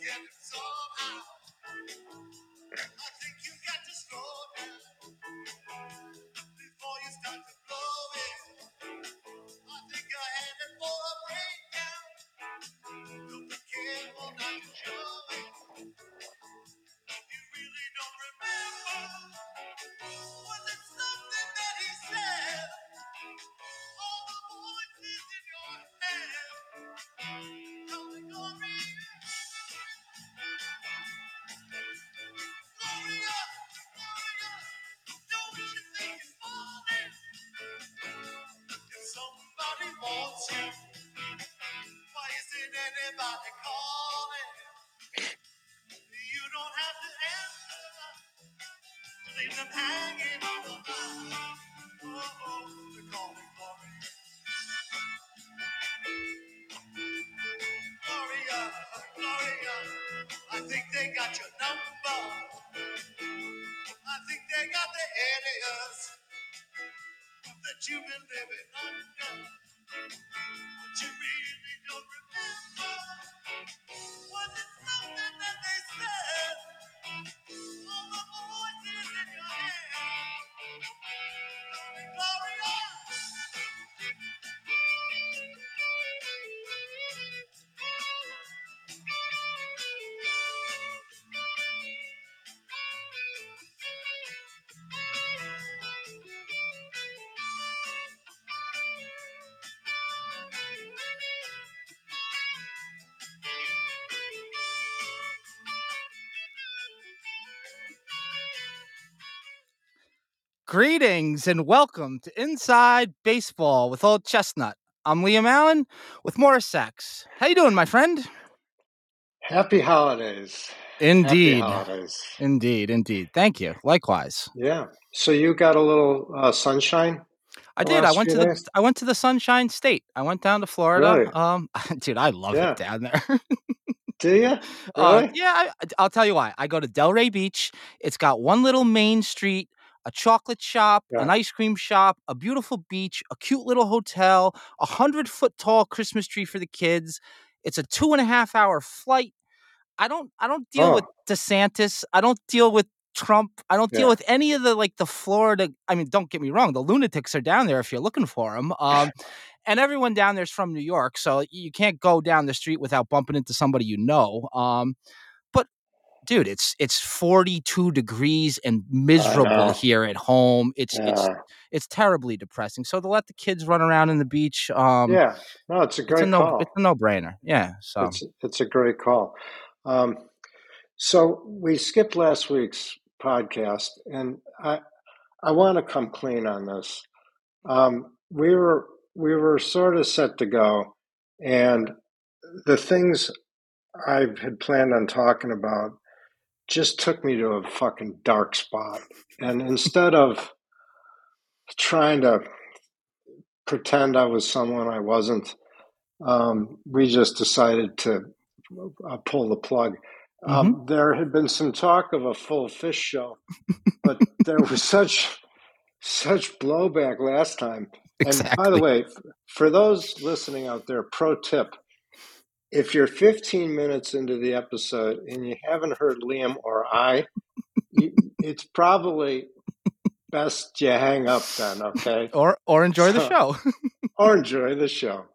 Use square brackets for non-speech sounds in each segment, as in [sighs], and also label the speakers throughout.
Speaker 1: Yeah.
Speaker 2: Greetings and welcome to Inside Baseball with Old Chestnut. I'm Liam Allen with Morris Sachs. How you doing, my friend?
Speaker 3: Happy holidays.
Speaker 2: Indeed,
Speaker 3: Happy holidays.
Speaker 2: indeed, indeed. Thank you. Likewise,
Speaker 3: Yeah. So you got a little uh, sunshine?
Speaker 2: I did. I went to
Speaker 3: few
Speaker 2: the? I went to the Sunshine State. I went down to Florida.
Speaker 3: Really?
Speaker 2: Um, [laughs] dude, I love
Speaker 3: Yeah.
Speaker 2: it down there. [laughs]
Speaker 3: Do you?
Speaker 2: Uh, yeah, I, I'll tell you why. I go to Delray Beach. It's got one little main street, a chocolate shop, an ice cream shop, a beautiful beach, a cute little hotel, a hundred foot tall Christmas tree for the kids. It's a two and a half hour flight. I don't I don't deal with
Speaker 3: Oh.
Speaker 2: DeSantis. I don't deal with Trump. I don't deal
Speaker 3: Yeah.
Speaker 2: with any of the like the Florida. I mean, don't get me wrong. The lunatics are down there if you're looking for them. Um, [laughs] and everyone down there's from New York, so you can't go down the street without bumping into somebody you know. Um, dude, it's it's 42 degrees and miserable here at home. It's it's
Speaker 3: Yeah.
Speaker 2: it's terribly depressing. So to let the kids run around in the beach, um,
Speaker 3: yeah. No, it's a
Speaker 2: it's a
Speaker 3: great
Speaker 2: no
Speaker 3: call.
Speaker 2: it's a no brainer. Yeah. So
Speaker 3: It's it's a great call. Um, so we skipped last week's podcast, and I I want to come clean on this. Um, we were we were sort of set to go, and the things I had planned on talking about just took me to a fucking dark spot. And instead of trying to pretend I was someone I wasn't, um, we just decided to uh, pull the plug. Um, there had been some talk of a full fish show, but [laughs] there was such such blowback last time. And by the way, for those listening out there, pro tip: if you're 15 minutes into the episode and you haven't heard Liam or I, it's probably best you hang up then, okay? [laughs]
Speaker 2: Or or enjoy the show. [laughs]
Speaker 3: or enjoy the show.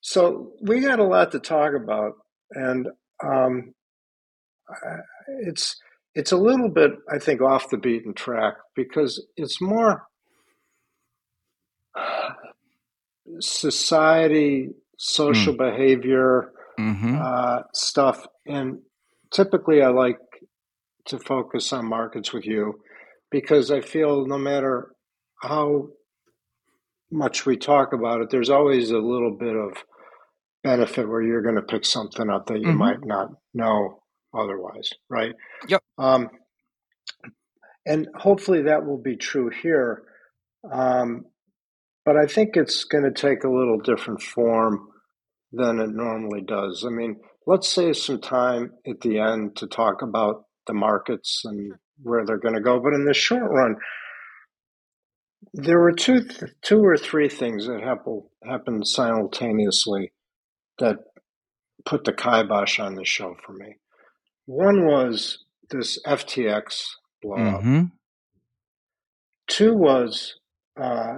Speaker 3: So we got a lot to talk about, and um, it's it's a little bit, I think, off the beaten track because it's more society, social behavior
Speaker 2: mm-hmm.
Speaker 3: uh, stuff, and typically I like to focus on markets with you because I feel no matter how much we talk about it, there's always a little bit of benefit where you're going to pick something up that you
Speaker 2: Mhm.
Speaker 3: might not know otherwise, right?
Speaker 2: Yep.
Speaker 3: Um, and hopefully that will be true here. Um, but I think it's going to take a little different form than it normally does. I mean, let's save some time at the end to talk about the markets and where they're going to go. But in the short run, there were two, two or three things that happen, happened simultaneously that put the kibosh on the show for me. One was this FTX blow up.
Speaker 2: Mm-hmm.
Speaker 3: Two was uh,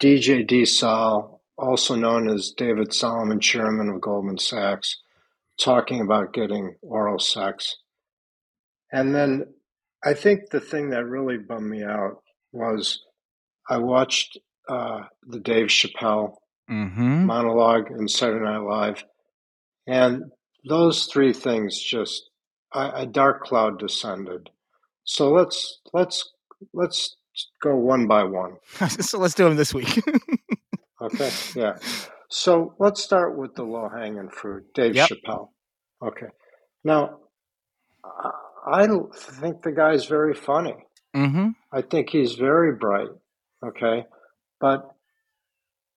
Speaker 3: DJ D. Sol, also known as David Solomon, chairman of Goldman Sachs, talking about getting oral sex. And then I think the thing that really bummed me out was I watched uh, the Dave Chappelle
Speaker 2: Mm-hmm.
Speaker 3: monologue in Saturday Night Live, and those three things just a, a dark cloud descended. So let's let's let's go one by one. [laughs]
Speaker 2: so let's do them this week. [laughs]
Speaker 3: Okay, yeah. So let's start with the low hanging fruit, Dave
Speaker 2: Yep.
Speaker 3: Chappelle. Okay. Now, I I think the guy's very funny.
Speaker 2: Mm-hmm.
Speaker 3: I think he's very bright. Okay. But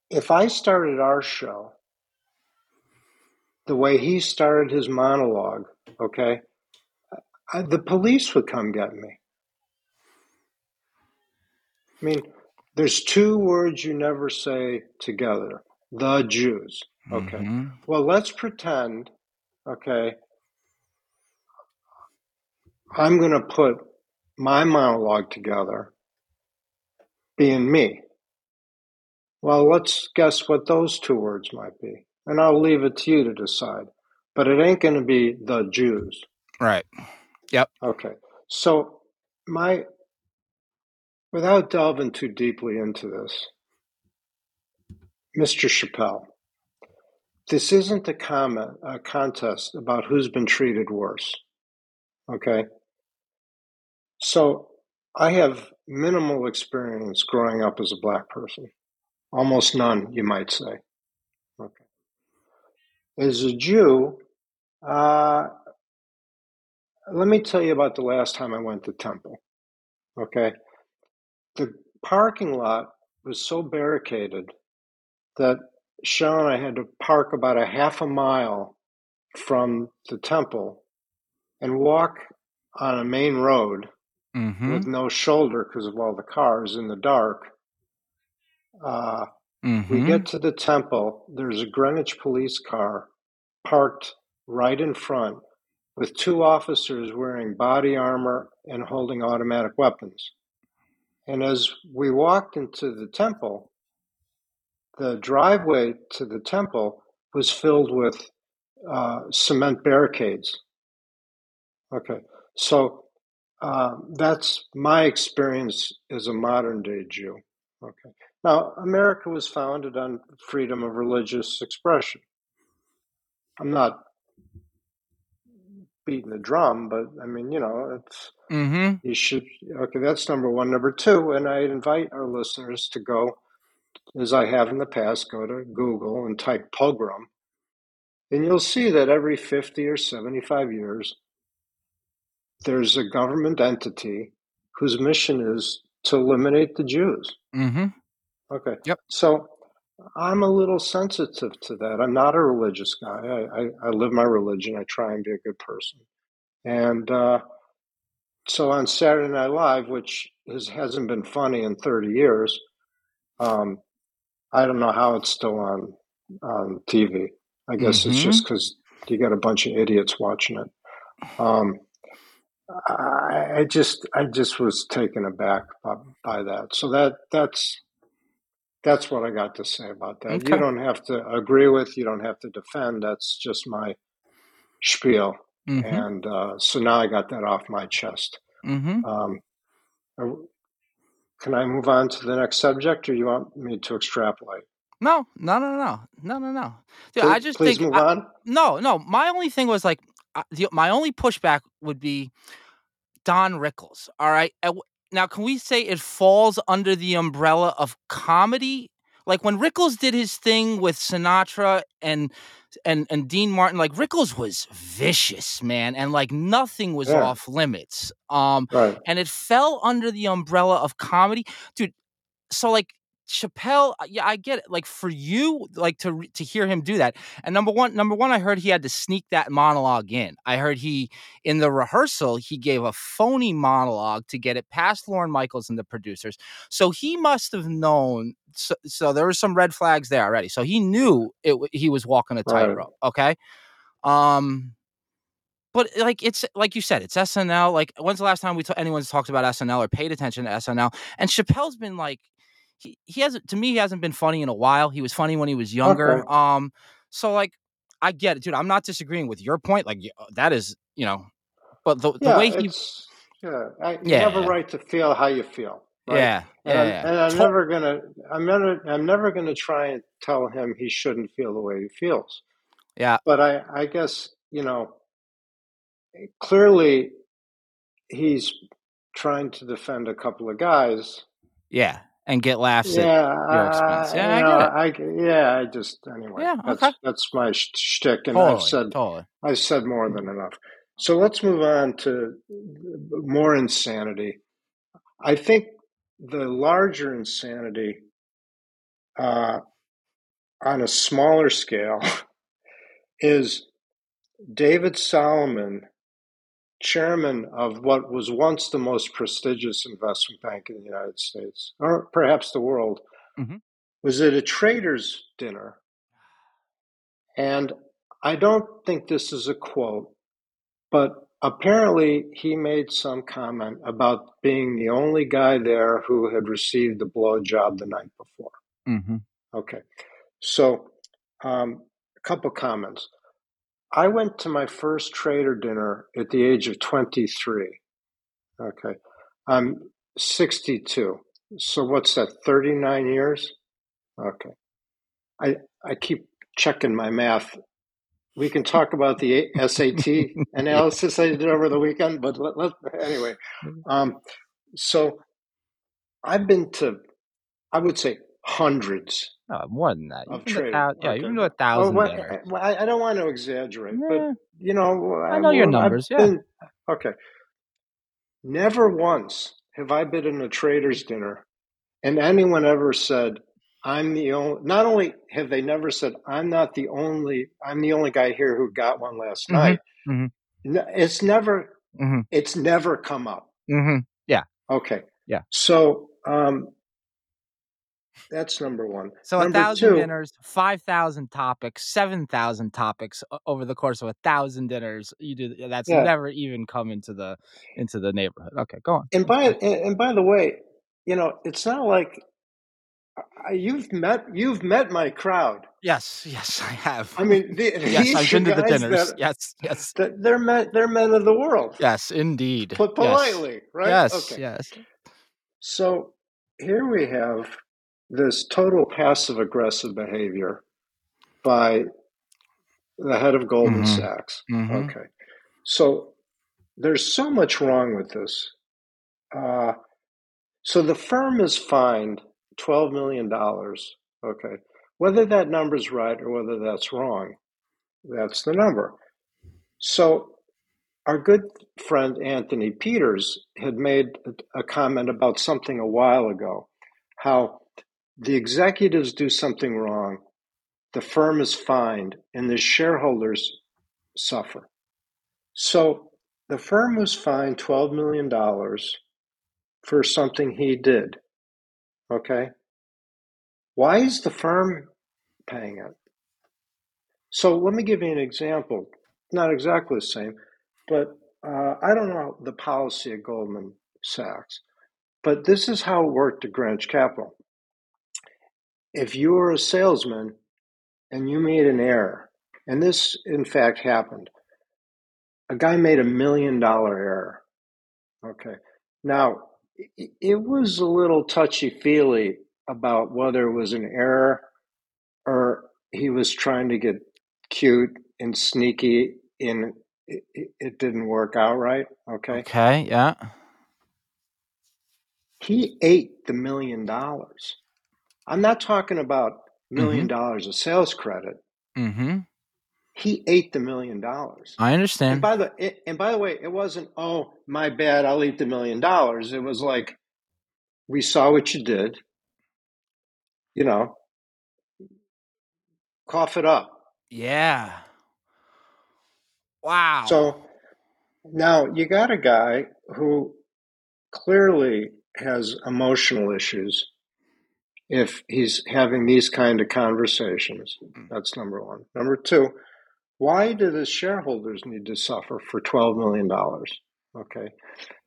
Speaker 3: if I started our show the way he started his monologue, okay, I, the police would come get me. I mean, there's two words you never say together the Jews. Okay.
Speaker 2: Mhm.
Speaker 3: Well, let's pretend, okay, I'm going to put my monologue together being me. Well, let's guess what those two words might be. And I'll leave it to you to decide. But it ain't going to be the Jews.
Speaker 2: Right. Yep.
Speaker 3: Okay. So, my, without delving too deeply into this, Mr. Chappelle, this isn't a comment, a contest about who's been treated worse. Okay. So, I have minimal experience growing up as a black person, almost none, you might say. Okay. As a Jew, uh, let me tell you about the last time I went to temple. Okay. The parking lot was so barricaded that Sean and I had to park about a half a mile from the temple and walk on a main road
Speaker 2: Mm-hmm.
Speaker 3: with no shoulder because of all the cars in the dark. Uh,
Speaker 2: Mm-hmm.
Speaker 3: we get to the temple. There's a Greenwich police car parked right in front with two officers wearing body armor and holding automatic weapons. And as we walked into the temple, the driveway to the temple was filled with uh, cement barricades. Okay, so uh, that's my experience as a modern day Jew. Okay, now America was founded on freedom of religious expression. I'm not beating the drum, but I mean, you know, it's
Speaker 2: Mm-hmm.
Speaker 3: you should. Okay, that's number one. Number two, and I invite our listeners to go, as I have in the past, go to Google and type pogrom, and you'll see that every 50 or 75 years, there's a government entity whose mission is to eliminate the Jews.
Speaker 2: Mm-hmm.
Speaker 3: Okay.
Speaker 2: Yep.
Speaker 3: So I'm a little sensitive to that. I'm not a religious guy. I, I, I live my religion. I try and be a good person. And uh, so on Saturday Night Live, which is, hasn't been funny in 30 years, um, I don't know how it's still on on TV. I guess it's
Speaker 2: Mhm.
Speaker 3: just because you got a bunch of idiots watching it. Um, I, I just I just was taken aback by, by that. So that that's that's what I got to say about that. You don't have to agree with. You don't have to defend. That's just my spiel.
Speaker 2: Mm-hmm.
Speaker 3: And uh, so now I got that off my chest.
Speaker 2: Mm-hmm.
Speaker 3: Um, uh, can I move on to the next subject, or you want me to extrapolate?
Speaker 2: No, no, no, no, no, no, no. Dude,
Speaker 3: Please,
Speaker 2: I just
Speaker 3: please
Speaker 2: think
Speaker 3: move
Speaker 2: I-
Speaker 3: on.
Speaker 2: no, no. My only thing was like, uh, the, my only pushback would be Don Rickles. All right. And w- Now, can we say it falls under the umbrella of comedy? Like when Rickles did his thing with Sinatra and and and Dean Martin, like Rickles was vicious, man, and like nothing was
Speaker 3: Yeah.
Speaker 2: off limits. Um,
Speaker 3: Right.
Speaker 2: and it fell under the umbrella of comedy, dude. So like Chappelle, uh, yeah, I get it. Like for you, like to to hear him do that. And number one, number one, I heard he had to sneak that monologue in. I heard he in the rehearsal he gave a phony monologue to get it past Lorne Michaels and the producers. So he must have known. So, so there were some red flags there already. So he knew it. He was walking a
Speaker 3: Right.
Speaker 2: tightrope. Okay. Um. But like it's like you said, it's SNL. Like when's the last time we ta- anyone's talked about SNL or paid attention to SNL? And Chappelle's been like, he he hasn't to me he hasn't been funny in a while. He was funny when he was younger.
Speaker 3: Okay.
Speaker 2: Um, so like I get it, dude. I'm not disagreeing with your point. Like uh, that is, you know, but the, the
Speaker 3: yeah,
Speaker 2: way he,
Speaker 3: yeah. I, You have a right to feel how you feel. Right?
Speaker 2: yeah,
Speaker 3: And,
Speaker 2: yeah,
Speaker 3: I'm,
Speaker 2: yeah.
Speaker 3: and I'm
Speaker 2: To-
Speaker 3: never gonna, I'm never, I'm never gonna try and tell him he shouldn't feel the way he feels.
Speaker 2: Yeah.
Speaker 3: But I, I guess you know, clearly, he's trying to defend a couple of guys,
Speaker 2: yeah, and get laughs at
Speaker 3: Yeah,
Speaker 2: your expense. Yeah, I
Speaker 3: you
Speaker 2: get it.
Speaker 3: I yeah, I just anyway.
Speaker 2: Yeah,
Speaker 3: that's
Speaker 2: okay.
Speaker 3: that's my sh- shtick, and I've said
Speaker 2: totally.
Speaker 3: I've said more than enough. So let's move on to more insanity. I think the larger insanity uh, on a smaller scale [laughs] is David Solomon, chairman of what was once the most prestigious investment bank in the United States, or perhaps the world,
Speaker 2: Mhm.
Speaker 3: was at a trader's dinner. And I don't think this is a quote, but apparently he made some comment about being the only guy there who had received a blowjob the night before.
Speaker 2: hmm
Speaker 3: Okay. So, um, a couple comments. I went to my first trader dinner at the age of 23. Okay. I'm 62. So, what's that, 39 years? Okay. I, I keep checking my math. We can talk about the SAT [laughs] analysis I did over the weekend, but let, let, anyway. Um, so, I've been to, I would say, hundreds
Speaker 2: No, more than that.
Speaker 3: of
Speaker 2: been thou- yeah,
Speaker 3: Okay.
Speaker 2: been to a thousand.
Speaker 3: well,
Speaker 2: dinners.
Speaker 3: well, I, I don't want to exaggerate,
Speaker 2: Nah,
Speaker 3: but you know,
Speaker 2: I know your
Speaker 3: I've
Speaker 2: numbers, yeah.
Speaker 3: been- okay. Never once have I been in a trader's dinner and anyone ever said, I'm the only, not only have they never said, I'm not the only, I'm the only guy here who got one last
Speaker 2: Mhm,
Speaker 3: night.
Speaker 2: mhm.
Speaker 3: No, It's never,
Speaker 2: hmm
Speaker 3: it's never come up.
Speaker 2: hmm
Speaker 3: Okay.
Speaker 2: Yeah.
Speaker 3: So, um, that's number one.
Speaker 2: So a thousand dinners, five thousand topics, seven thousand topics over the course of a thousand dinners. You do that's
Speaker 3: Yeah.
Speaker 2: never even come into the into the neighborhood. Okay, go on.
Speaker 3: And by and, by the way, you know, it's not like I, you've met you've met my crowd.
Speaker 2: Yes, yes, I have.
Speaker 3: I mean, the, [laughs]
Speaker 2: yes, I've been to the dinners.
Speaker 3: That,
Speaker 2: yes, yes,
Speaker 3: that they're men, they're men of the world.
Speaker 2: yes, indeed. Yes.
Speaker 3: politely, right?
Speaker 2: Yes,
Speaker 3: Okay.
Speaker 2: yes.
Speaker 3: So here we have this total passive aggressive behavior by the head of Goldman
Speaker 2: Mhm.
Speaker 3: Sachs.
Speaker 2: Mhm.
Speaker 3: Okay. So there's so much wrong with this. Uh, so the firm is fined $12 million. Okay. Whether that number's right or whether that's wrong, that's the number. So our good friend Anthony Peters had made a comment about something a while ago how the executives do something wrong, the firm is fined, and the shareholders suffer. So the firm was fined $12 million for something he did. Okay? Why is the firm paying it? So let me give you an example. Not exactly the same, but uh, I don't know the policy at Goldman Sachs, but this is how it worked at Greenwich Capital. If you were a salesman and you made an error, and this in fact happened, a guy made a million dollar error. Okay. Now, it was a little touchy feely about whether it was an error or he was trying to get cute and sneaky and it, it it didn't work out right. Okay.
Speaker 2: Okay, yeah.
Speaker 3: He ate the million dollars. I'm not talking about 1000000 dollars of sales credit.
Speaker 2: Mm-hmm.
Speaker 3: He ate the million dollars.
Speaker 2: I
Speaker 3: And
Speaker 2: understand.
Speaker 3: by the it, and by the way, it wasn't oh my bad, I'll eat the million dollars. It was like we saw what you did. You know, cough it up.
Speaker 2: Yeah. Wow.
Speaker 3: So now you got a guy who clearly has emotional issues if he's having these kind of conversations. That's number one. Number two, why do the shareholders need to suffer for $12 million? Okay.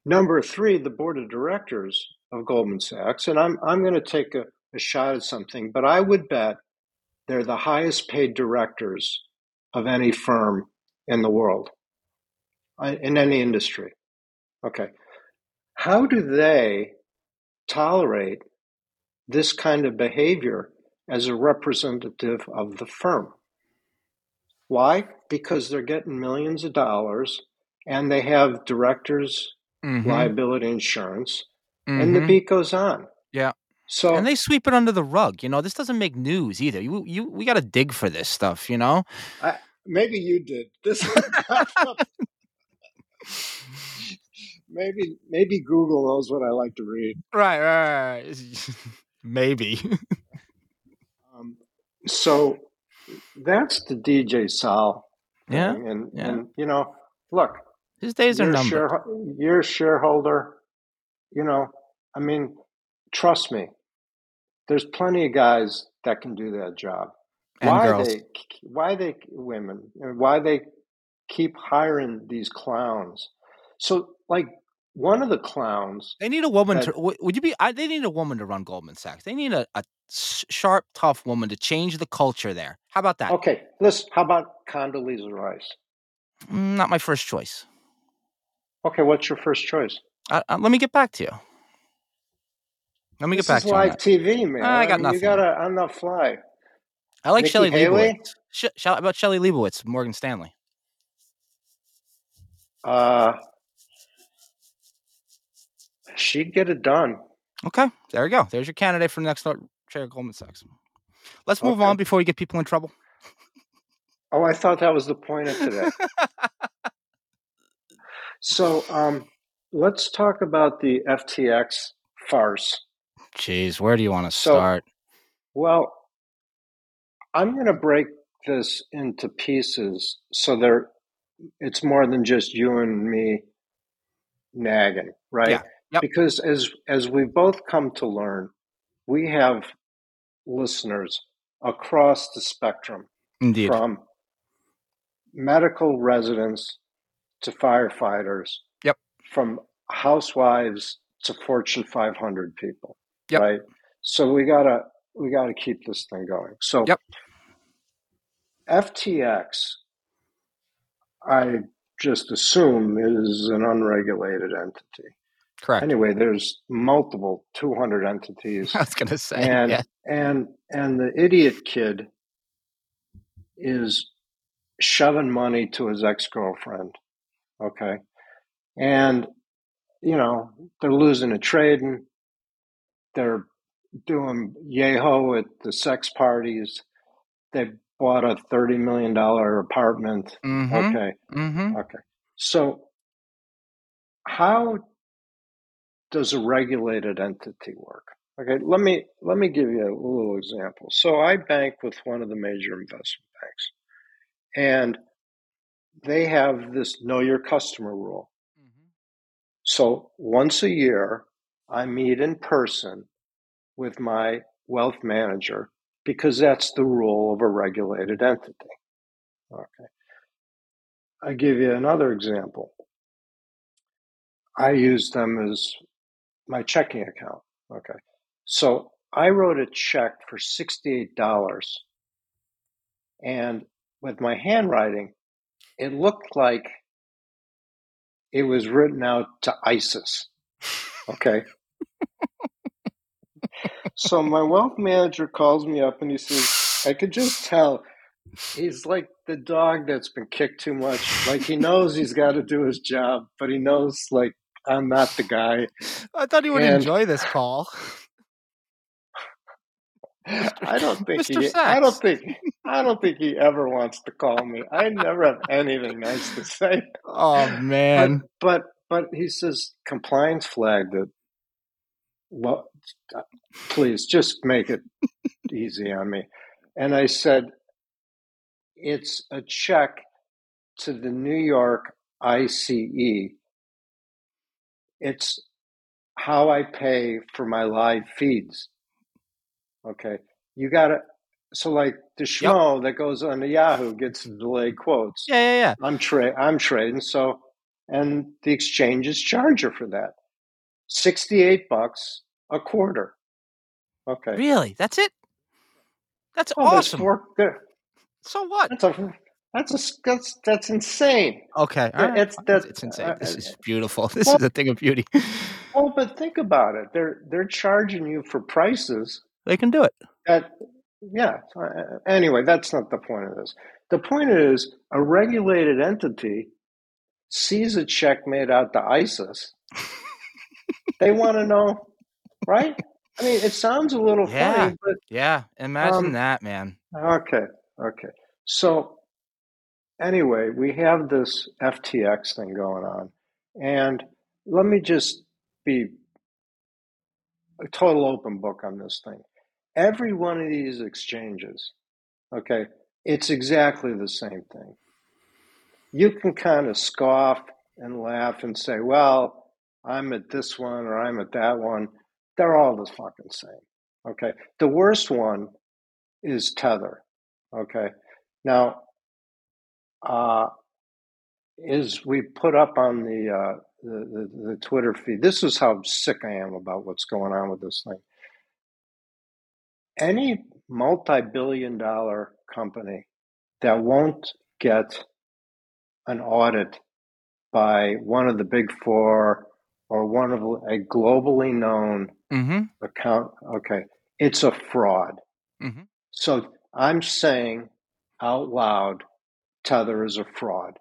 Speaker 3: Number three, the board of directors of Goldman Sachs, and I'm, I'm going to take a, a shot at something, but I would bet they're the highest paid directors of any firm in the world, uh, in any industry. Okay. How do they tolerate this kind of behavior as a representative of the firm? Why? Because they're getting millions of dollars and they have directors'
Speaker 2: Mhm,
Speaker 3: liability insurance, and the
Speaker 2: mhm.
Speaker 3: beat goes on.
Speaker 2: Yeah.
Speaker 3: So
Speaker 2: and they sweep it under the rug. You know, this doesn't make news either. You you we got to dig for this stuff. You know,
Speaker 3: maybe you did this. [laughs] [laughs] maybe maybe Google knows what I like to read.
Speaker 2: right, right, right. [laughs] maybe.
Speaker 3: Um, so that's the DJ Sal.
Speaker 2: yeah,
Speaker 3: and
Speaker 2: yeah.
Speaker 3: and you know, look,
Speaker 2: his days are numbered.
Speaker 3: share, you're shareholder. You know, I mean, trust me. There's plenty of guys that can do that job.
Speaker 2: and
Speaker 3: why
Speaker 2: girls.
Speaker 3: they why they women and why they keep hiring these clowns? So, like one of the clowns.
Speaker 2: They need a woman
Speaker 3: that-
Speaker 2: to. Would you be? I, they need a woman to run Goldman Sachs. They need a sharp, tough woman to change the culture there. How about that?
Speaker 3: Okay, listen. How about Condoleezza Rice?
Speaker 2: Mm, Not my first choice.
Speaker 3: Okay, what's your first choice?
Speaker 2: Uh, uh, let me get back to you. Let me
Speaker 3: this
Speaker 2: get back to you.
Speaker 3: live. TV, man.
Speaker 2: I got
Speaker 3: mean,
Speaker 2: nothing.
Speaker 3: You gotta on the fly.
Speaker 2: I like
Speaker 3: Nikki
Speaker 2: Shelley
Speaker 3: Haley?
Speaker 2: Leibowitz. About Shelley Leibowitz, Morgan Stanley.
Speaker 3: Uh, she'd get it done.
Speaker 2: Okay, there you go. There's your candidate for the next chair Goldman Sachs. Let's move
Speaker 3: Okay.
Speaker 2: on before we get people in trouble.
Speaker 3: Oh, I thought that was the point of today. [laughs] so, um, let's talk about the FTX farce.
Speaker 2: Jeez, where do you want to
Speaker 3: So-
Speaker 2: start?
Speaker 3: Well, I'm going to break this into pieces so there it's more than just you and me nagging, right?
Speaker 2: Yeah. Yep.
Speaker 3: Because as as we both come to learn, we have listeners across the spectrum
Speaker 2: Indeed.
Speaker 3: from medical residents to firefighters.
Speaker 2: Yep.
Speaker 3: From housewives to Fortune 500 people.
Speaker 2: Yep.
Speaker 3: Right. So we gotta we gotta keep this thing going. So
Speaker 2: Yep.
Speaker 3: FTX, I just assume is an unregulated entity.
Speaker 2: Correct.
Speaker 3: Anyway, there's multiple 200 entities [laughs]
Speaker 2: I was going to say.
Speaker 3: and
Speaker 2: yeah.
Speaker 3: and and the idiot kid is shoving money to his ex-girlfriend okay and you know they're losing a trading they're doing yeho at the sex parties they bought a 30 million dollar apartment
Speaker 2: Mm-hmm.
Speaker 3: okay
Speaker 2: Mm-hmm.
Speaker 3: Okay. So, how does a regulated entity work? Okay, let me let me give you a little example. So, I bank with one of the major investment banks, and they have this know your customer rule.
Speaker 2: Mm-hmm.
Speaker 3: So, once a year, I meet in person with my wealth manager because that's the rule of a regulated entity. Okay. I give you another example. I use them as my checking account. Okay. So I wrote a check for $68 and with my handwriting, it looked like it was written out to ISIS. Okay. [laughs] so my wealth manager calls me up and he says, I could just tell he's like the dog that's been kicked too much. Like he knows he's got to do his job, but he knows like I'm not the guy.
Speaker 2: I thought he would
Speaker 3: And-
Speaker 2: enjoy this call.
Speaker 3: I don't [laughs] think
Speaker 2: Mr.
Speaker 3: he.
Speaker 2: Sachs.
Speaker 3: I don't think. I don't think he ever wants to call me. I never have anything nice to say.
Speaker 2: Oh man.
Speaker 3: But but he says compliance flagged it. Well, uh, please just make it easy on me. And I said, it's a check to the New York ICE. It's how I pay for my live feeds. Okay. You got to, so like the schmo that goes on the Yahoo gets delayed quotes.
Speaker 2: yeah, yeah, yeah.
Speaker 3: I'm tra- I'm trading. So, and the exchanges charge her for that. 68 bucks a quarter. Okay.
Speaker 2: Really? That's it? That's
Speaker 3: Oh,
Speaker 2: awesome.
Speaker 3: four-
Speaker 2: So what?
Speaker 3: That's a, that's a, that's, that's insane.
Speaker 2: Okay. all right,
Speaker 3: it's- that's-
Speaker 2: it's insane.
Speaker 3: uh,
Speaker 2: this is beautiful. [laughs] This
Speaker 3: well-
Speaker 2: is a thing of beauty. [laughs]
Speaker 3: Well, but think about it. They're, they're charging you for prices
Speaker 2: They can do it.
Speaker 3: that, yeah. uh, Anyway, that's not the point of this. The point is a regulated entity sees a check made out to ISIS. [laughs] they want to know, right? I mean, it sounds a little
Speaker 2: Yeah.
Speaker 3: funny, but
Speaker 2: Yeah, imagine
Speaker 3: Um,
Speaker 2: that, man.
Speaker 3: okay, okay. So anyway, we have this FTX thing going on, and let me just be a total open book on this thing. Every one of these exchanges, okay, it's exactly the same thing. You can kind of scoff and laugh and say, well, I'm at this one or I'm at that one. They're all the fucking same. Okay. The worst one is Tether. Okay. Now, uh, is we put up on the, uh, the, the the Twitter feed. This is how sick I am about what's going on with this thing. Any multi-billion-dollar company that won't get an audit by one of the big four or one of a globally known
Speaker 2: Mm-hmm.
Speaker 3: account, okay, it's a fraud.
Speaker 2: Mhm.
Speaker 3: So I'm saying out loud, Tether is a fraud.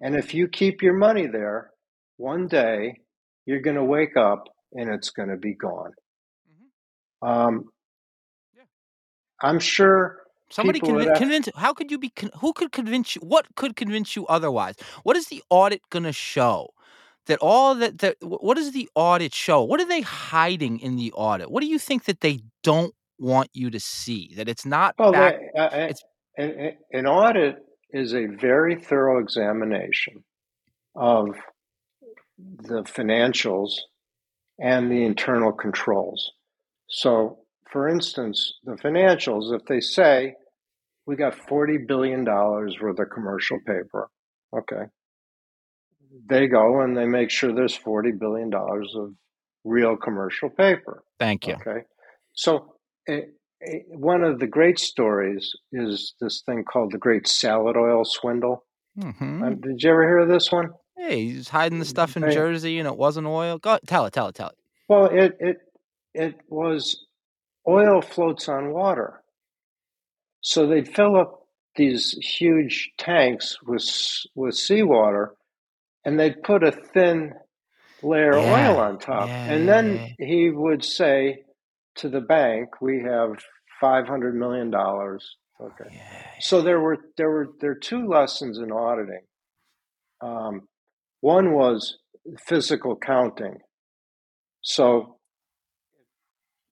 Speaker 3: And if you keep your money there, one day you're going to wake up and it's going to be gone. Um,
Speaker 2: Yeah.
Speaker 3: I'm sure
Speaker 2: Somebody
Speaker 3: would
Speaker 2: convince, convince. How could you be? Con- who could convince you? What could convince you otherwise? What is the audit going to show? That all that that wh- what does the audit show? What are they hiding in the audit? What do you think that they don't want you to see? That it's not
Speaker 3: Well,
Speaker 2: back.
Speaker 3: they, uh,
Speaker 2: it's-
Speaker 3: an- an audit is a very thorough examination of the financials and the internal controls. So, for instance, the financials, if they say we got $40 billion worth of commercial paper, okay, they go and they make sure there's $40 billion of real commercial paper.
Speaker 2: Thank you.
Speaker 3: Okay. So, one of the great stories is this thing called the Great Salad Oil Swindle.
Speaker 2: hmm
Speaker 3: Uh, did you ever hear of this one?
Speaker 2: Hey, he's hiding the stuff in. Jersey and it wasn't oil. Go tell it, tell it, tell it.
Speaker 3: Well, it it it was oil floats on water. So they'd fill up these huge tanks with with seawater, and they'd put a thin layer of
Speaker 2: Yeah,
Speaker 3: oil on top,
Speaker 2: yeah,
Speaker 3: and then he would say to the bank, "We have five hundred million dollars." Okay.
Speaker 2: Yeah.
Speaker 3: So there were there were there are two lessons in auditing. Um, one was physical counting. So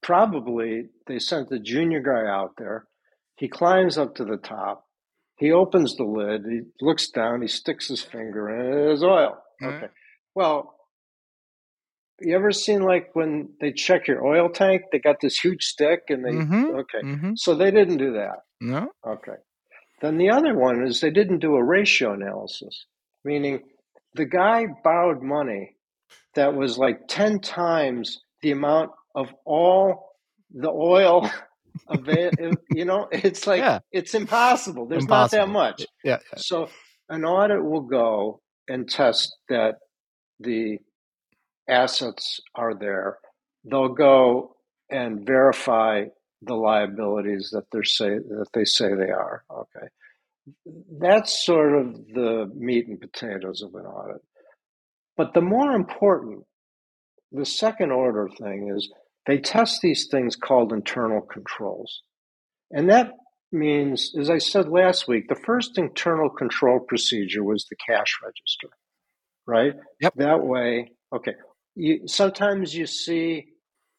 Speaker 3: probably they sent the junior guy out there. He climbs up to the top. He opens the lid. He looks down. He sticks his finger in it. There's oil.
Speaker 2: Yeah.
Speaker 3: Okay. Well, you ever seen like when they check your oil tank? They got this huge stick and they.
Speaker 2: Mhm.
Speaker 3: Okay.
Speaker 2: Mm-hmm.
Speaker 3: So they didn't do that.
Speaker 2: No.
Speaker 3: Okay. Then the other one is they didn't do a ratio analysis, meaning the guy borrowed money that was like 10 times the amount of all the oil [laughs] available. [laughs] you know, it's like,
Speaker 2: Yeah.
Speaker 3: it's impossible. There's not that
Speaker 2: Impossible.
Speaker 3: much.
Speaker 2: Yeah.
Speaker 3: So an audit will go and test that the assets are there. They'll go and verify the liabilities that they say that they say they are. Okay, that's sort of the meat and potatoes of an audit. But the more important, the second order thing is they test these things called internal controls, and that means, as I said last week, the first internal control procedure was the cash register, right?
Speaker 2: Yep.
Speaker 3: That way, okay. You sometimes you see,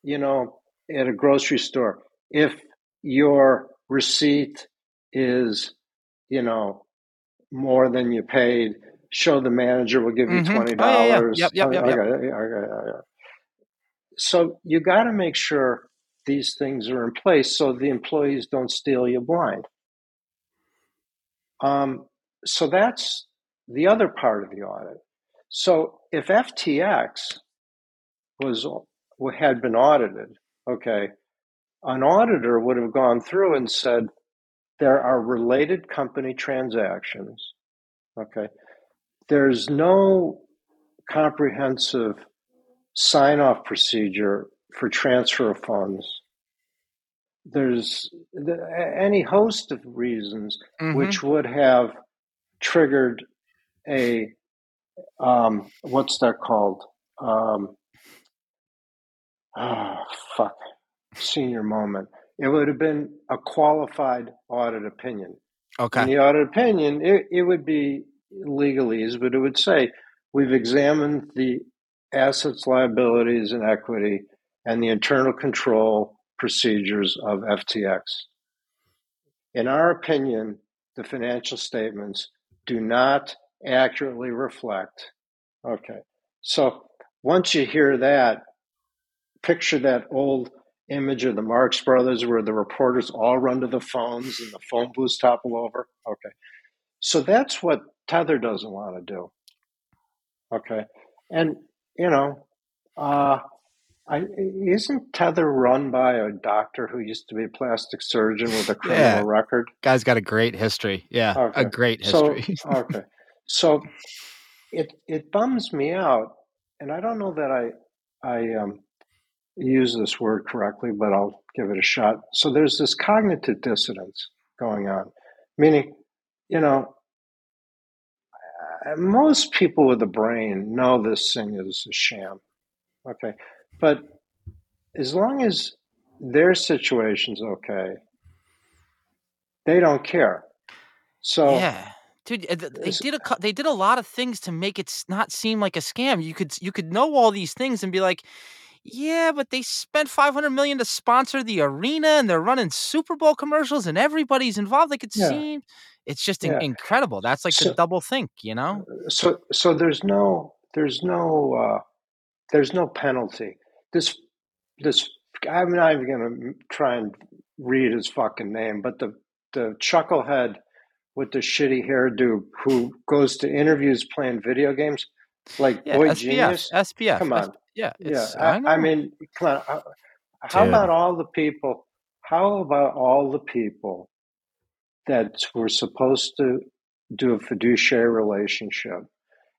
Speaker 3: you know, at a grocery store, if your receipt is, you know, more than you paid, show the manager will give you
Speaker 2: Mhm.
Speaker 3: twenty
Speaker 2: Oh, yeah, yeah.
Speaker 3: dollars.
Speaker 2: Yep, yep, yep, yep.
Speaker 3: Okay, okay, okay, okay. So you got to make sure these things are in place so the employees don't steal you blind. Um, so that's the other part of the audit. So if FTX was had been audited, okay, an auditor would have gone through and said there are related company transactions. Okay, there's no comprehensive sign off procedure for transfer of funds. There's the, any host of reasons
Speaker 2: Mhm.
Speaker 3: which would have triggered a um, what's that called? Um, oh, fuck. senior moment. It would have been a qualified audit opinion.
Speaker 2: Okay.
Speaker 3: In the audit opinion, it, it would be legalese, but it would say we've examined the assets, liabilities, and equity and the internal control procedures of FTX. In our opinion, the financial statements do not accurately reflect. Okay. So once you hear that, picture that old image of the Marx Brothers where the reporters all run to the phones and the phone booths topple over. Okay. So that's what Tether doesn't want to do. Okay. And, you know, uh, I, isn't Tether run by a doctor who used to be a plastic surgeon with a criminal
Speaker 2: Yeah.
Speaker 3: record?
Speaker 2: Guy's got a great history. Yeah,
Speaker 3: Okay.
Speaker 2: a great
Speaker 3: So
Speaker 2: history. [laughs]
Speaker 3: okay, so it it bums me out, and I don't know that I I um, use this word correctly, but I'll give it a shot. So there's this cognitive dissonance going on, meaning, you know, uh, most people with a brain know this thing is a sham. Okay, but as long as their situation's okay, they don't care. So
Speaker 2: yeah. Dude, uh, they did a they did a lot of things to make it not seem like a scam. You could you could know all these things and be like, yeah, but they spent five hundred million to sponsor the arena, and they're running Super Bowl commercials, and everybody's involved. Like it
Speaker 3: Yeah.
Speaker 2: seems, it's just
Speaker 3: Yeah.
Speaker 2: incredible. That's like
Speaker 3: So-
Speaker 2: the double think, you know?
Speaker 3: so so there's no there's no uh, there's no penalty. This this I'm not even gonna try and read his fucking name, but the the chucklehead with the shitty hairdo who goes to interviews playing video games, like
Speaker 2: Yeah,
Speaker 3: boy
Speaker 2: SBF,
Speaker 3: genius.
Speaker 2: SBF.
Speaker 3: Come on.
Speaker 2: Yeah,
Speaker 3: Yeah, I,
Speaker 2: I.
Speaker 3: I mean, on. Uh, how,
Speaker 2: Dude.
Speaker 3: about all the people? How about all the people that were supposed to do a fiduciary relationship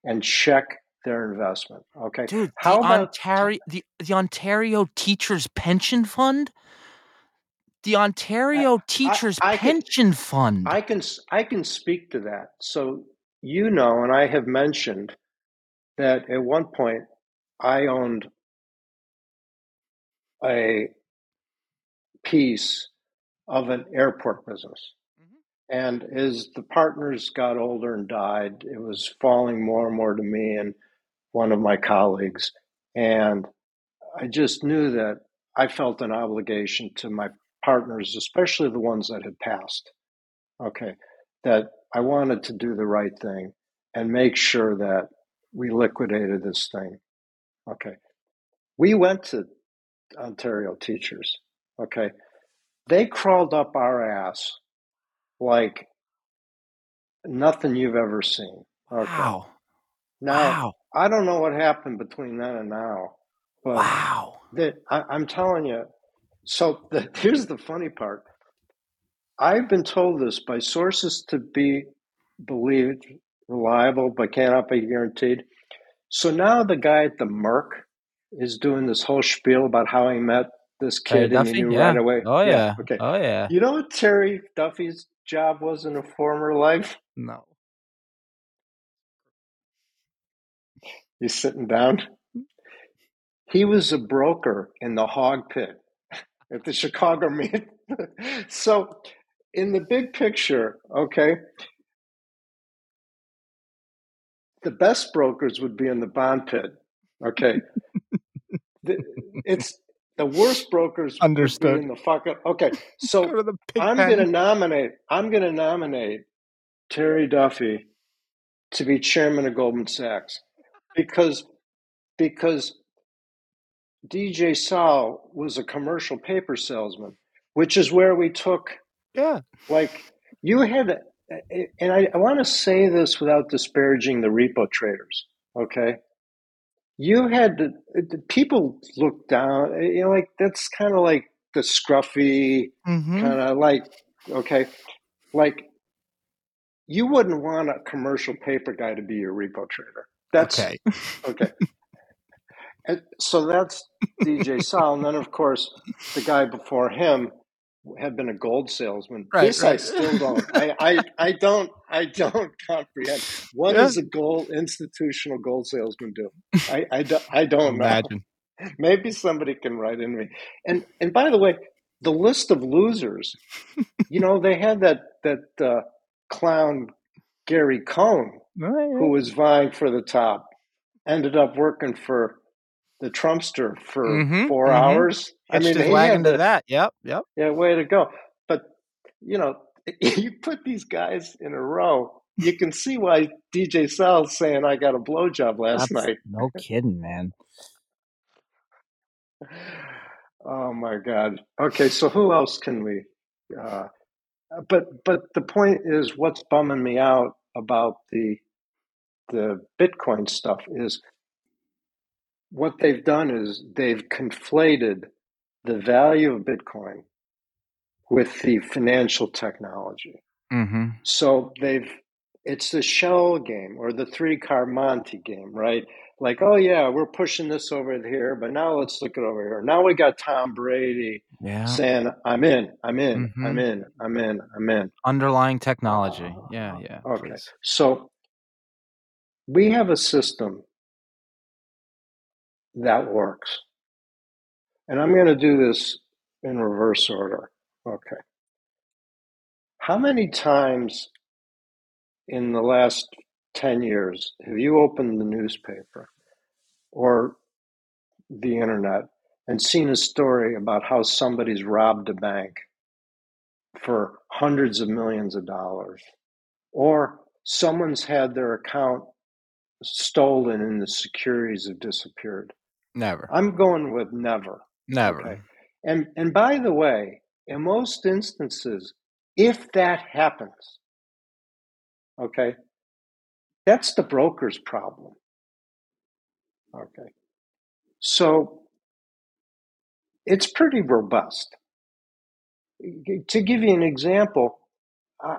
Speaker 3: and check their investment? Okay,
Speaker 2: dude,
Speaker 3: how
Speaker 2: the
Speaker 3: about
Speaker 2: Ontario the, the Ontario Teachers Pension Fund, the Ontario Teachers
Speaker 3: I can-
Speaker 2: Pension Fund.
Speaker 3: I can I can speak to that. So you know, and I have mentioned that at one point I owned a piece of an airport business.
Speaker 2: Mhm.
Speaker 3: And as the partners got older and died, it was falling more and more to me and one of my colleagues. And I just knew that I felt an obligation to my partners, especially the ones that had passed. Okay. That I wanted to do the right thing and make sure that we liquidated this thing. Okay. We went to Ontario teachers. Okay. They crawled up our ass like nothing you've ever seen. Okay.
Speaker 2: Wow.
Speaker 3: Now,
Speaker 2: wow.
Speaker 3: I don't know what happened between then and now, but
Speaker 2: Wow.
Speaker 3: that I, I'm telling you. So the, [laughs] here's the funny part. I've been told this by sources to be believed, reliable, but cannot be guaranteed. So now the guy at the Merc is doing this whole spiel about how he met this
Speaker 2: Terry
Speaker 3: kid and he knew
Speaker 2: yeah.
Speaker 3: right away.
Speaker 2: Oh yeah.
Speaker 3: Okay.
Speaker 2: Oh yeah.
Speaker 3: You know what Terry Duffy's job was in a former life?
Speaker 2: No.
Speaker 3: He's sitting down. He was a broker in the hog pit [laughs] at the Chicago [laughs] Mint. so, in the big picture, okay, the best brokers would be in the bond pit. Okay, [laughs] the, it's the worst brokers would
Speaker 2: Understood.
Speaker 3: be in the. Okay, so
Speaker 2: Go
Speaker 3: I'm
Speaker 2: pen.
Speaker 3: going to nominate. I'm going to nominate Terry Duffy to be chairman of Goldman Sachs because because DJ Saul was a commercial paper salesman, which is where we took
Speaker 2: Yeah.
Speaker 3: like you had, and I, I want to say this without disparaging the repo traders. Okay, you had the, the people look down. You know, like that's kind of like the scruffy
Speaker 2: Mm-hmm.
Speaker 3: kind of like okay like you wouldn't want a commercial paper guy to be your repo trader that's
Speaker 2: okay. [laughs]
Speaker 3: okay and so that's dj Sal. and then of course the guy before him had been a gold salesman.
Speaker 2: Right,
Speaker 3: this i still don't. [laughs] I, I i don't i don't comprehend. What
Speaker 2: Yeah.
Speaker 3: does a gold institutional gold salesman do? I i, do, I don't know.
Speaker 2: Imagine. [laughs]
Speaker 3: maybe somebody can write in me. And and by the way, the list of losers, [laughs] you know, they had that that uh, clown Gary Cohn who was vying for the top, ended up working for the Trumpster for
Speaker 2: Mhm,
Speaker 3: 4
Speaker 2: mhm.
Speaker 3: hours. I
Speaker 2: Hitched
Speaker 3: mean,
Speaker 2: his wagon to that. Yep, yep.
Speaker 3: yeah, way to go. But you know, [laughs] you put these guys in a row, you can see why DJ Sal's saying I got a blowjob last
Speaker 2: That's-
Speaker 3: night.
Speaker 2: No kidding, man. [sighs]
Speaker 3: Oh my God. Okay, so who else can we? Uh, but but the point is, what's bumming me out about the the Bitcoin stuff is what they've done is they've conflated the value of Bitcoin with the financial technology.
Speaker 2: Mm-hmm.
Speaker 3: So they've it's the shell game or the three card Monte game, right? Like, oh yeah, we're pushing this over here, but now let's look it over here. Now we got Tom Brady
Speaker 2: Yeah.
Speaker 3: saying, I'm in, I'm in,
Speaker 2: Mhm.
Speaker 3: I'm in, I'm in, I'm in.
Speaker 2: Underlying technology. Yeah, yeah.
Speaker 3: Okay.
Speaker 2: please.
Speaker 3: So we have a system that works. And I'm going to do this in reverse order. Okay. How many times in the last 10 years have you opened the newspaper or the internet and seen a story about how somebody's robbed a bank for hundreds of millions of dollars? Or someone's had their account stolen and the securities have disappeared?
Speaker 2: Never.
Speaker 3: I'm going with never.
Speaker 2: Never.
Speaker 3: Okay. And and by the way, in most instances, if that happens, okay, that's the broker's problem. Okay. So it's pretty robust. To give you an example, I,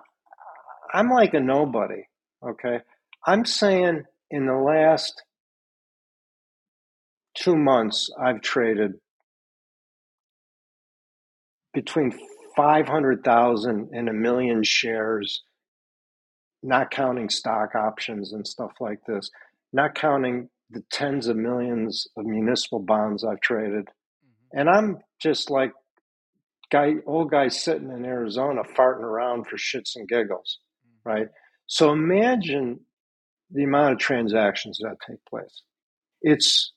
Speaker 3: I'm like a nobody. Okay. I'm saying in the last two months, I've traded between 500,000 and a million shares, not counting stock options and stuff like this, not counting the tens of millions of municipal bonds I've traded. Mm-hmm. And I'm just like guy old guy sitting in Arizona farting around for shits and giggles, mm-hmm. right? So imagine the amount of transactions that take place. It's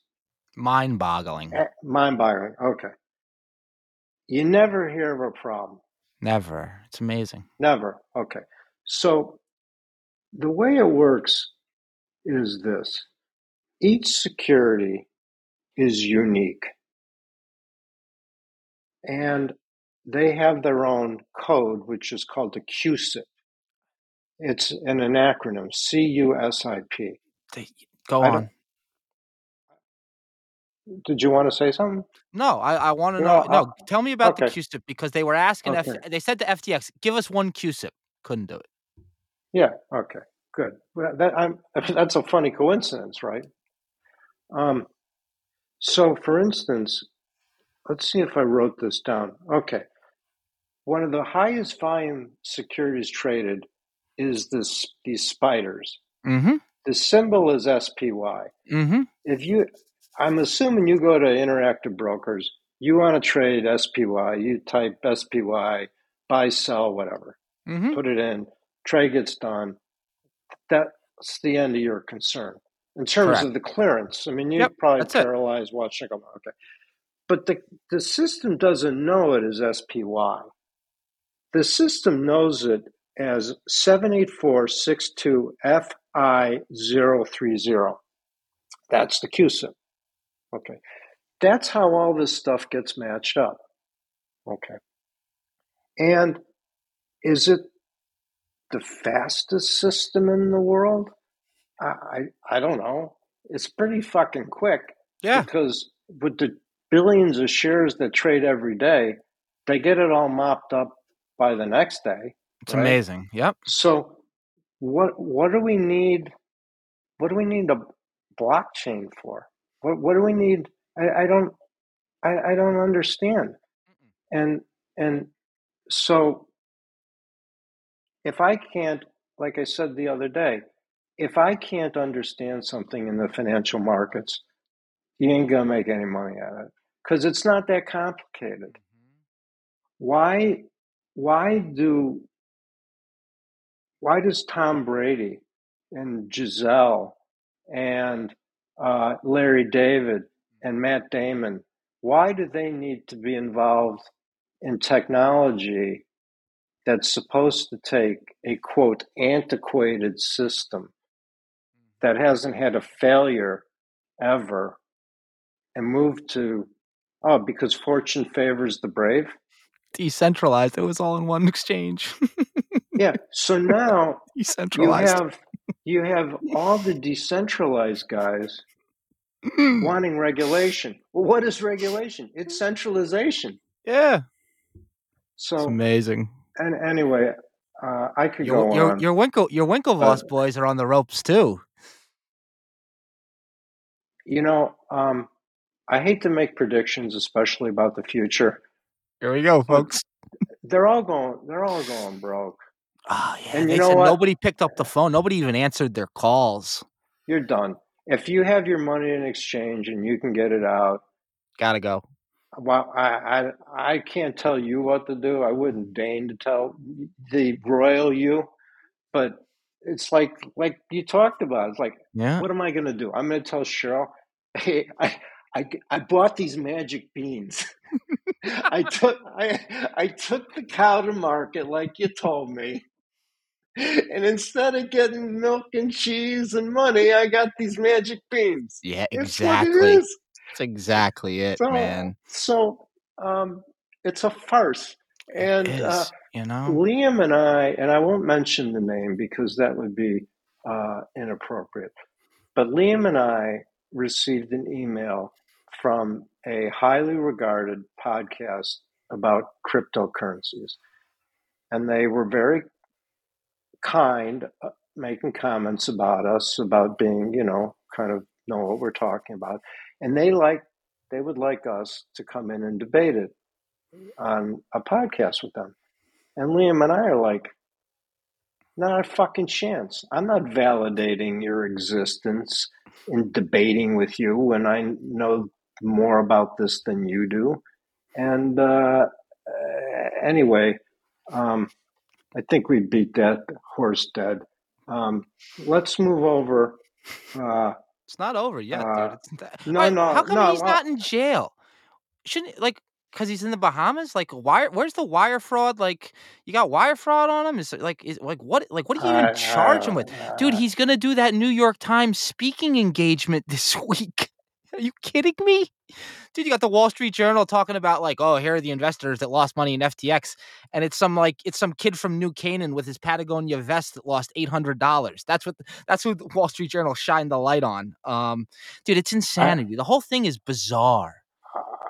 Speaker 2: Mind boggling.
Speaker 3: Eh, mind boggling. Okay. You never hear of a problem.
Speaker 2: Never. It's amazing.
Speaker 3: Never. Okay. So the way it works is this each security is unique. And they have their own code, which is called the CUSIP. It's an, an acronym C U S I P.
Speaker 2: Go on.
Speaker 3: Did you want to say something?
Speaker 2: No, I, I want to
Speaker 3: No,
Speaker 2: know. No,
Speaker 3: uh,
Speaker 2: tell me about the
Speaker 3: okay.
Speaker 2: CUSIP because they were asking. F, they said to FTX, "Give us one CUSIP." Couldn't do it.
Speaker 3: Yeah. Okay. Good. Well, that, I'm, [laughs] that's a funny coincidence, right? Um, so, for instance, let's see if I wrote this down. Okay. One of the highest volume securities traded is this these spiders.
Speaker 2: Mm-hmm.
Speaker 3: The symbol is SPY.
Speaker 2: Mm-hmm.
Speaker 3: If you, I'm assuming you go to Interactive Brokers, you want to trade SPY. You type SPY, buy, sell, whatever.
Speaker 2: Mm-hmm.
Speaker 3: put it in, trade gets done. That's the end of your concern. In terms
Speaker 2: Correct.
Speaker 3: of the clearance, I mean, you're
Speaker 2: Yep,
Speaker 3: probably
Speaker 2: it.
Speaker 3: paralyzed watching them. Okay. But the, the system doesn't know it as SPY. The system knows it as 78462FI030. That's the CUSIP. Okay. That's how all this stuff gets matched up. Okay. And is it the fastest system in the world? I, I, I don't know. It's pretty fucking quick
Speaker 2: Yeah.
Speaker 3: because with the billions of shares that trade every day, they get it all mopped up by the next day.
Speaker 2: It's
Speaker 3: right?
Speaker 2: amazing. Yep.
Speaker 3: So what what do we need? What do we need a blockchain for? What what do we need? I, I don't I, I don't understand. And and so if I can't, like I said the other day, if I can't understand something in the financial markets, you ain't gonna make any money at it because it's not that complicated. Mm-hmm. Why? Why do? Why does Tom Brady and Gisele and uh, Larry David and Matt Damon? Why do they need to be involved in technology that's supposed to take a quote antiquated system that hasn't had a failure ever and move to oh because fortune favors the brave [laughs]
Speaker 2: Decentralized. It was all in one exchange.
Speaker 3: yeah so now [laughs] you have you have all the decentralized guys [clears throat] wanting regulation well what is regulation it's centralization
Speaker 2: yeah. It's
Speaker 3: so
Speaker 2: amazing.
Speaker 3: and anyway uh, i could
Speaker 2: Your
Speaker 3: go
Speaker 2: your
Speaker 3: on
Speaker 2: your Winkle your Winklevoss
Speaker 3: but-
Speaker 2: boys are on the ropes too.
Speaker 3: you know um, i hate to make predictions especially about the future
Speaker 2: Here we go, folks.
Speaker 3: they're all going they're all going broke
Speaker 2: Oh yeah.
Speaker 3: And you know what?
Speaker 2: nobody picked up the phone. Nobody even answered their calls.
Speaker 3: you're done if you have your money in exchange and you can get it out
Speaker 2: Gotta go.
Speaker 3: well I, I i can't tell you what to do i wouldn't deign to tell the royal you but it's like like you talked about it's like
Speaker 2: Yeah.
Speaker 3: what am i going to do i'm going to tell cheryl hey i i, I bought these magic beans [laughs] i took i i took the cow to market like you told me and instead of getting milk and cheese and money i got these magic beans
Speaker 2: Yeah,
Speaker 3: it's
Speaker 2: exactly.
Speaker 3: is
Speaker 2: That's exactly it,
Speaker 3: so,
Speaker 2: man.
Speaker 3: So um, it's a farce. And
Speaker 2: is,
Speaker 3: uh,
Speaker 2: you know?
Speaker 3: Liam and I, and I won't mention the name because that would be uh, inappropriate, but Liam and I received an email from a highly regarded podcast about cryptocurrencies. And they were very kind, uh, making comments about us, about being, you know, kind of know what we're talking about. And they like, they would like us to come in and debate it on a podcast with them. And Liam and I are like, not a fucking chance. I'm not validating your existence in debating with you when I know more about this than you do. And uh, uh, anyway, um, I think we beat that horse dead. Um, let's move over. Uh,
Speaker 2: It's not over yet,
Speaker 3: Uh,
Speaker 2: dude. Not,
Speaker 3: no, no,
Speaker 2: How come
Speaker 3: no,
Speaker 2: he's
Speaker 3: well-
Speaker 2: not in jail? Shouldn't like because he's in the Bahamas? Like, why? Where's the wire fraud? Like, you got wire fraud on him? Is it like is like what? Like, what do you even
Speaker 3: I-
Speaker 2: charge him with, dude? He's gonna do that New York Times speaking engagement [laughs] this week. Are you kidding me? Dude, you got the Wall Street Journal talking about like, oh, here are the investors that lost money in FTX, and it's some like it's some kid from New Canaan with his Patagonia vest that lost eight hundred dollars. That's what that's who the Wall Street Journal shined the light on. Um, dude, it's insanity. the whole thing is bizarre.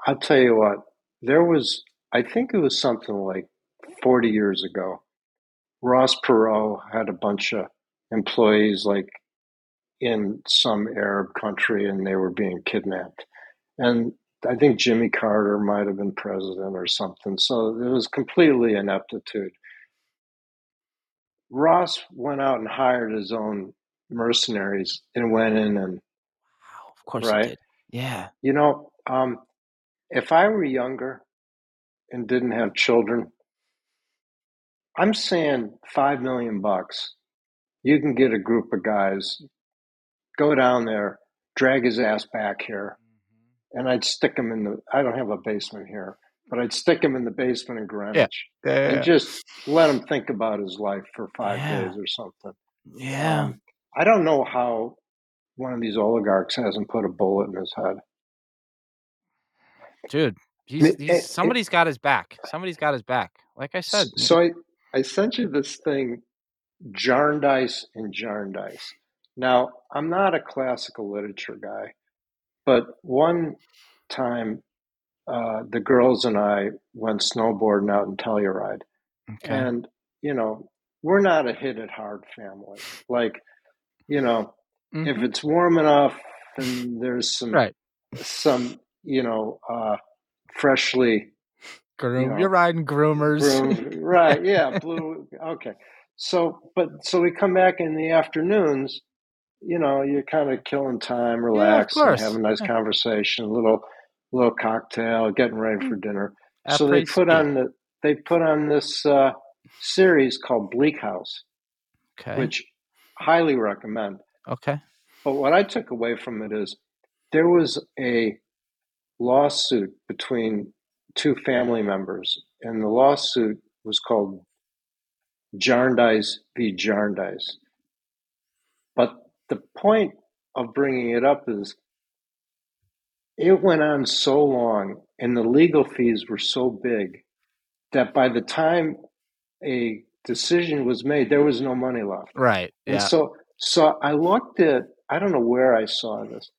Speaker 3: I'll tell you what, there was, I think it was something like 40 years ago. Ross Perot had a bunch of employees like in some Arab country and they were being kidnapped. And I think Jimmy Carter might have been president or something. So it was completely ineptitude. Ross went out and hired his own mercenaries and went in and
Speaker 2: Wow, of course
Speaker 3: Right.
Speaker 2: Yeah.
Speaker 3: You know, um, if I were younger and didn't have children, I'm saying five million bucks. You can get a group of guys, go down there, drag his ass back here, and I'd stick him in the. I don't have a basement here, but I'd stick him in the basement in Greenwich and just let him think about his life for five
Speaker 2: Yeah.
Speaker 3: days or something.
Speaker 2: Yeah.
Speaker 3: Um, I don't know how one of these oligarchs hasn't put a bullet in his head.
Speaker 2: dude. He's, he's somebody's got his back. Somebody's got his back. Like I said,
Speaker 3: So I, I sent you this thing, Jarndyce and Jarndyce. Now, I'm not a classical literature guy, but one time uh, the girls and I went snowboarding out in Telluride.
Speaker 2: okay.
Speaker 3: And, you know, we're not a hit it hard family. Like, you know, if
Speaker 2: Mhm.
Speaker 3: it's warm enough and there's some,
Speaker 2: Right.
Speaker 3: some, you know, uh, freshly
Speaker 2: Groom,
Speaker 3: you know,
Speaker 2: you're riding groomers.
Speaker 3: Room, [laughs] right? Yeah, blue. Okay. So, but so we come back in the afternoons, you know, you're kind of killing time, relax, and
Speaker 2: course.
Speaker 3: have a nice
Speaker 2: Yeah.
Speaker 3: conversation, a little little cocktail, getting ready for dinner. So they put on the they put on this uh, series called Bleak House,
Speaker 2: Okay.
Speaker 3: which highly recommend.
Speaker 2: okay.
Speaker 3: But what I took away from it is there was a lawsuit between two family members, and the lawsuit was called Jarndyce v. Jarndyce. The point of bringing it up is it went on so long and the legal fees were so big that by the time a decision was made, there was no money left.
Speaker 2: Right.
Speaker 3: And
Speaker 2: Yeah.
Speaker 3: so, so I looked at, I don't know where I saw this,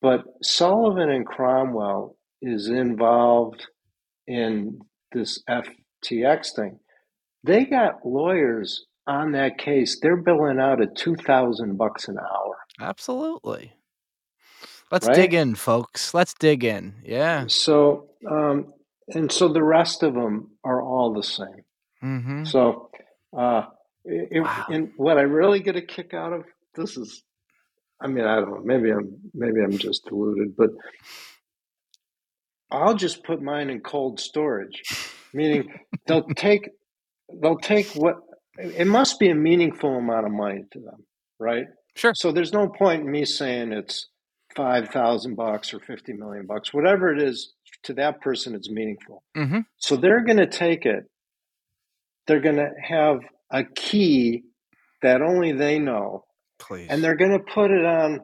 Speaker 3: but Sullivan and Cromwell is involved in this FTX thing. They got lawyers on that case. They're billing out at two thousand bucks an hour.
Speaker 2: Absolutely. Let's
Speaker 3: Right?
Speaker 2: dig in, folks. Let's dig in. Yeah.
Speaker 3: So, um, and so the rest of them are all the same.
Speaker 2: Mm-hmm.
Speaker 3: So, uh, it,
Speaker 2: Wow.
Speaker 3: and what I really get a kick out of this is, I mean, I don't know, maybe I'm maybe I'm just deluded, but I'll just put mine in cold storage, meaning they'll take they'll take what it must be a meaningful amount of money to them, right?
Speaker 2: Sure.
Speaker 3: So there's no point in me saying it's five thousand bucks or fifty million bucks, whatever it is to that person, it's meaningful.
Speaker 2: Mm-hmm.
Speaker 3: So they're going to take it. They're going to have a key that only they know,
Speaker 2: Please.
Speaker 3: and they're going to put it on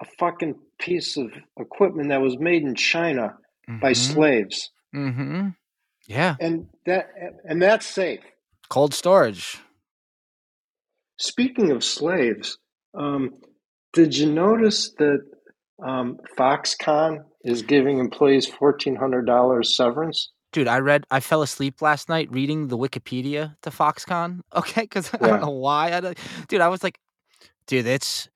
Speaker 3: a fucking piece of equipment that was made in China by
Speaker 2: mm-hmm.
Speaker 3: slaves,
Speaker 2: Mm-hmm. Yeah.
Speaker 3: and that and that's safe.
Speaker 2: Cold storage.
Speaker 3: Speaking of slaves, um, did you notice that um, Foxconn is giving employees fourteen hundred dollars severance?
Speaker 2: Dude, I read. I fell asleep last night reading the Wikipedia to Foxconn. [laughs] Okay, because I don't know why. I don't, dude, I was like, dude, it's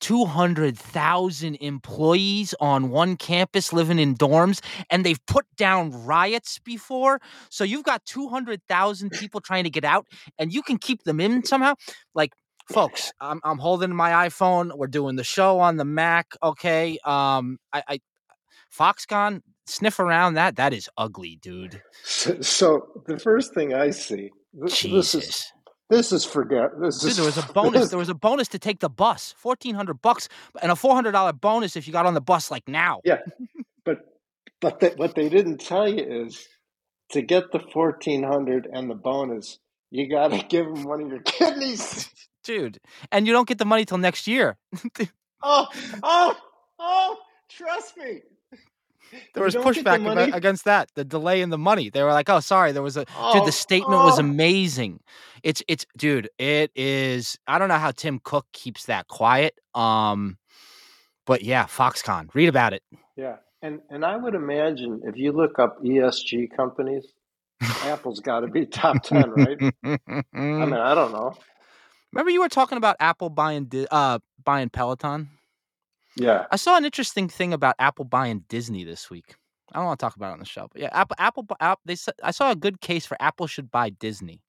Speaker 2: two hundred thousand employees on one campus living in dorms, and they've put down riots before. So you've got two hundred thousand people trying to get out, and you can keep them in somehow. Like, folks, I'm I'm holding my iPhone. We're doing the show on the Mac. Okay, um, I, I Foxconn sniff around that. That is ugly, dude.
Speaker 3: So, so the first thing I see, th- this is
Speaker 2: Jesus.
Speaker 3: This is forget. This
Speaker 2: Dude,
Speaker 3: is
Speaker 2: there was a bonus.
Speaker 3: this- [laughs]
Speaker 2: There was a bonus to take the bus, fourteen hundred bucks, and a four hundred dollar bonus if you got on the bus like now.
Speaker 3: Yeah, but but they, what they didn't tell you is to get the fourteen hundred and the bonus, you got to [laughs] give them one of your kidneys.
Speaker 2: dude. And you don't get the money till next year. [laughs]
Speaker 3: Oh, oh, oh! Trust me. [laughs]
Speaker 2: There was
Speaker 3: don't the
Speaker 2: pushback against that, the delay in the money. They were like, "Oh, sorry, there was a dude.
Speaker 3: Oh,
Speaker 2: The statement was
Speaker 3: oh.
Speaker 2: amazing. It's it's dude. It is. I don't know how Tim Cook keeps that quiet. Um, but yeah, Foxconn. Read about it.
Speaker 3: Yeah, and and I would imagine if you look up ESG companies, Apple's got to be top ten, right? I mean, [laughs] I don't know.
Speaker 2: Remember you were talking about Apple buying uh buying Peloton.
Speaker 3: Yeah,
Speaker 2: I saw an interesting thing about Apple buying Disney this week. I don't want to talk about it on the show, but yeah, Apple, Apple, bu- App, they said I saw a good case for Apple should buy Disney.